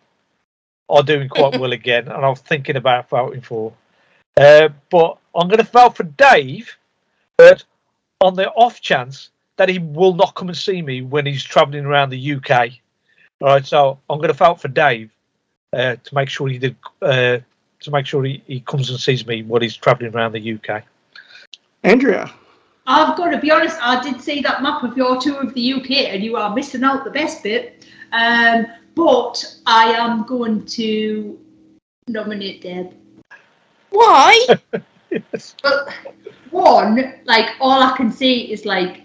Speaker 3: are doing quite well again, and I'm thinking about voting for. Uh, but I'm going to vote for Dave, but on the off chance that he will not come and see me when he's travelling around the UK. All right, so I'm going to vote for Dave uh, to make sure he did uh, to make sure he, he comes and sees me while he's travelling around the UK.
Speaker 1: Andrea.
Speaker 2: I've got to be honest, I did see that map of your tour of the UK and you are missing out the best bit. Um, but I am going to nominate Deb.
Speaker 4: Why?
Speaker 2: But one, like all I can see is like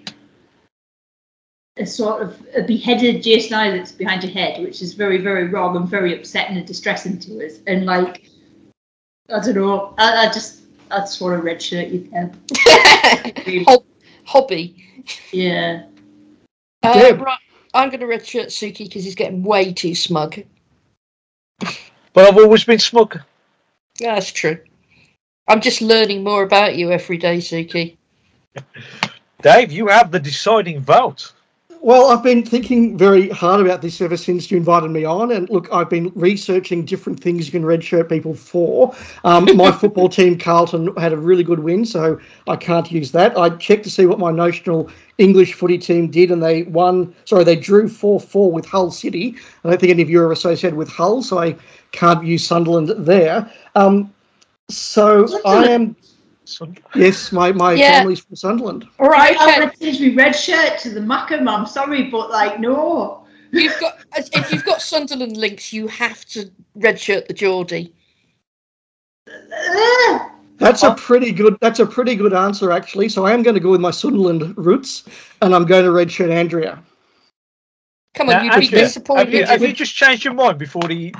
Speaker 2: a sort of a beheaded Jason Isaacs behind your head, which is very, very wrong and very upsetting and distressing to us. And like, I don't know, I, I just, I just want a red shirt, you can.
Speaker 4: Hobby.
Speaker 2: Yeah.
Speaker 4: Uh, right, I'm going to redshirt Suky because he's getting way too smug.
Speaker 3: But I've always been smug.
Speaker 4: Yeah, that's true. I'm just learning more about you every day, Suky.
Speaker 3: Dave, you have the deciding vote.
Speaker 1: Well, I've been thinking very hard about this ever since you invited me on. And look, I've been researching different things you can redshirt people for. Um, my football team, Carlton, had a really good win, so I can't use that. I checked to see what my notional English footy team did, and they won. Sorry, they drew 4 4 with Hull City. I don't think any of you are associated with Hull, so I can't use Sunderland there. Um, so I am,
Speaker 3: So,
Speaker 1: yes, my, my
Speaker 4: Yeah.
Speaker 1: family's from Sunderland.
Speaker 4: All right,
Speaker 2: I
Speaker 4: okay.
Speaker 2: would change me red shirt to the Mackem, I'm sorry, but like, no.
Speaker 4: You've got if you've got Sunderland links, you have to redshirt the Geordie.
Speaker 1: That's a pretty good. That's a pretty good answer, actually. So I am going to go with my Sunderland roots, and I'm going to redshirt Andrea.
Speaker 4: Come on,
Speaker 3: now,
Speaker 4: you'd be disappointed.
Speaker 3: Have you, have you just changed your mind before the?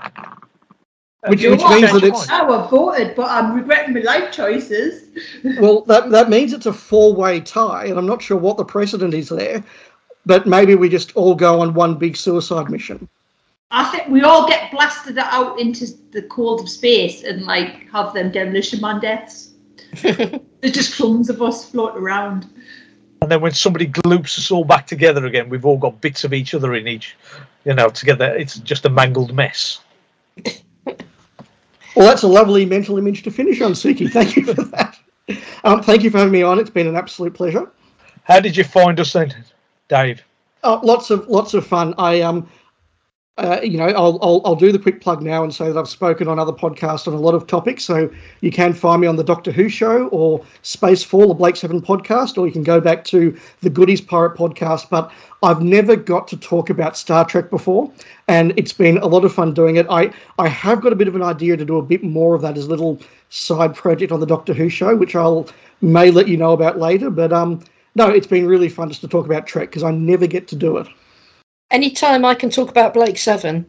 Speaker 3: Have
Speaker 1: Which-
Speaker 3: you
Speaker 1: which means that it's-
Speaker 3: mind?
Speaker 2: I've voted, but I'm regretting my life choices.
Speaker 1: Well, that that means it's a four-way tie, and I'm not sure what the precedent is there. But maybe we just all go on one big suicide mission.
Speaker 2: I think we all get blasted out into the cold of space and like have them demolition man deaths. There's just clones of us floating around.
Speaker 3: And then when somebody gloops us all back together again, we've all got bits of each other in each, you know, together. It's just a mangled mess.
Speaker 1: Well, that's a lovely mental image to finish on, Suky. Thank you for that. Um, thank you for having me on. It's been an absolute pleasure.
Speaker 3: How did you find us then, Dave?
Speaker 1: Oh, lots of lots of fun. I um, uh, you know, I'll, I'll I'll do the quick plug now and say that I've spoken on other podcasts on a lot of topics. So you can find me on the Doctor Who show or Spacefall, the Blake Seven podcast, or you can go back to the Goodies Pirate podcast. But I've never got to talk about Star Trek before, and it's been a lot of fun doing it. I I have got a bit of an idea to do a bit more of that as a little side project on the Doctor Who show, which I'll may let you know about later. But um. No, it's been really fun just to talk about Trek because I never get to do it.
Speaker 4: Anytime I can talk about Blake Seven,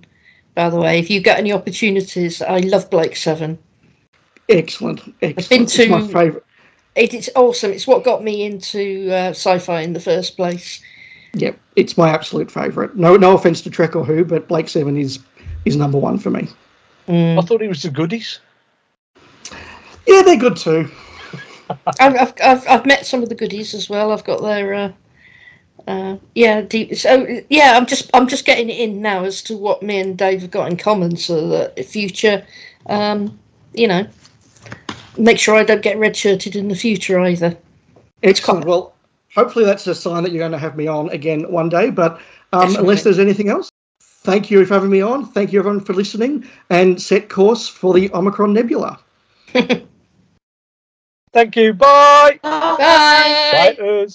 Speaker 4: by the way, if you get any opportunities, I love Blake Seven.
Speaker 1: Excellent, excellent.
Speaker 4: been
Speaker 1: It's my favourite.
Speaker 4: It, it's awesome. It's what got me into uh, sci-fi in the first place.
Speaker 1: Yep, it's my absolute favourite. No, no offence to Trek or Who, but Blake Seven is is number one for me.
Speaker 4: Mm.
Speaker 3: I thought he was the goodies.
Speaker 1: Yeah, they're good too.
Speaker 4: I've, I've, I've, I've met some of the goodies as well. I've got their, uh, uh, yeah, deep. So yeah, I'm just I'm just getting it in now as to what me and Dave have got in common, so that in future, um, you know, make sure I don't get redshirted in the future either.
Speaker 1: It's Excellent. Well, hopefully that's a sign that you're going to have me on again one day. But um, unless there's anything else, thank you for having me on. Thank you everyone for listening, and set course for the Omicron Nebula.
Speaker 3: Thank you. Bye.
Speaker 4: Bye.
Speaker 3: Bye.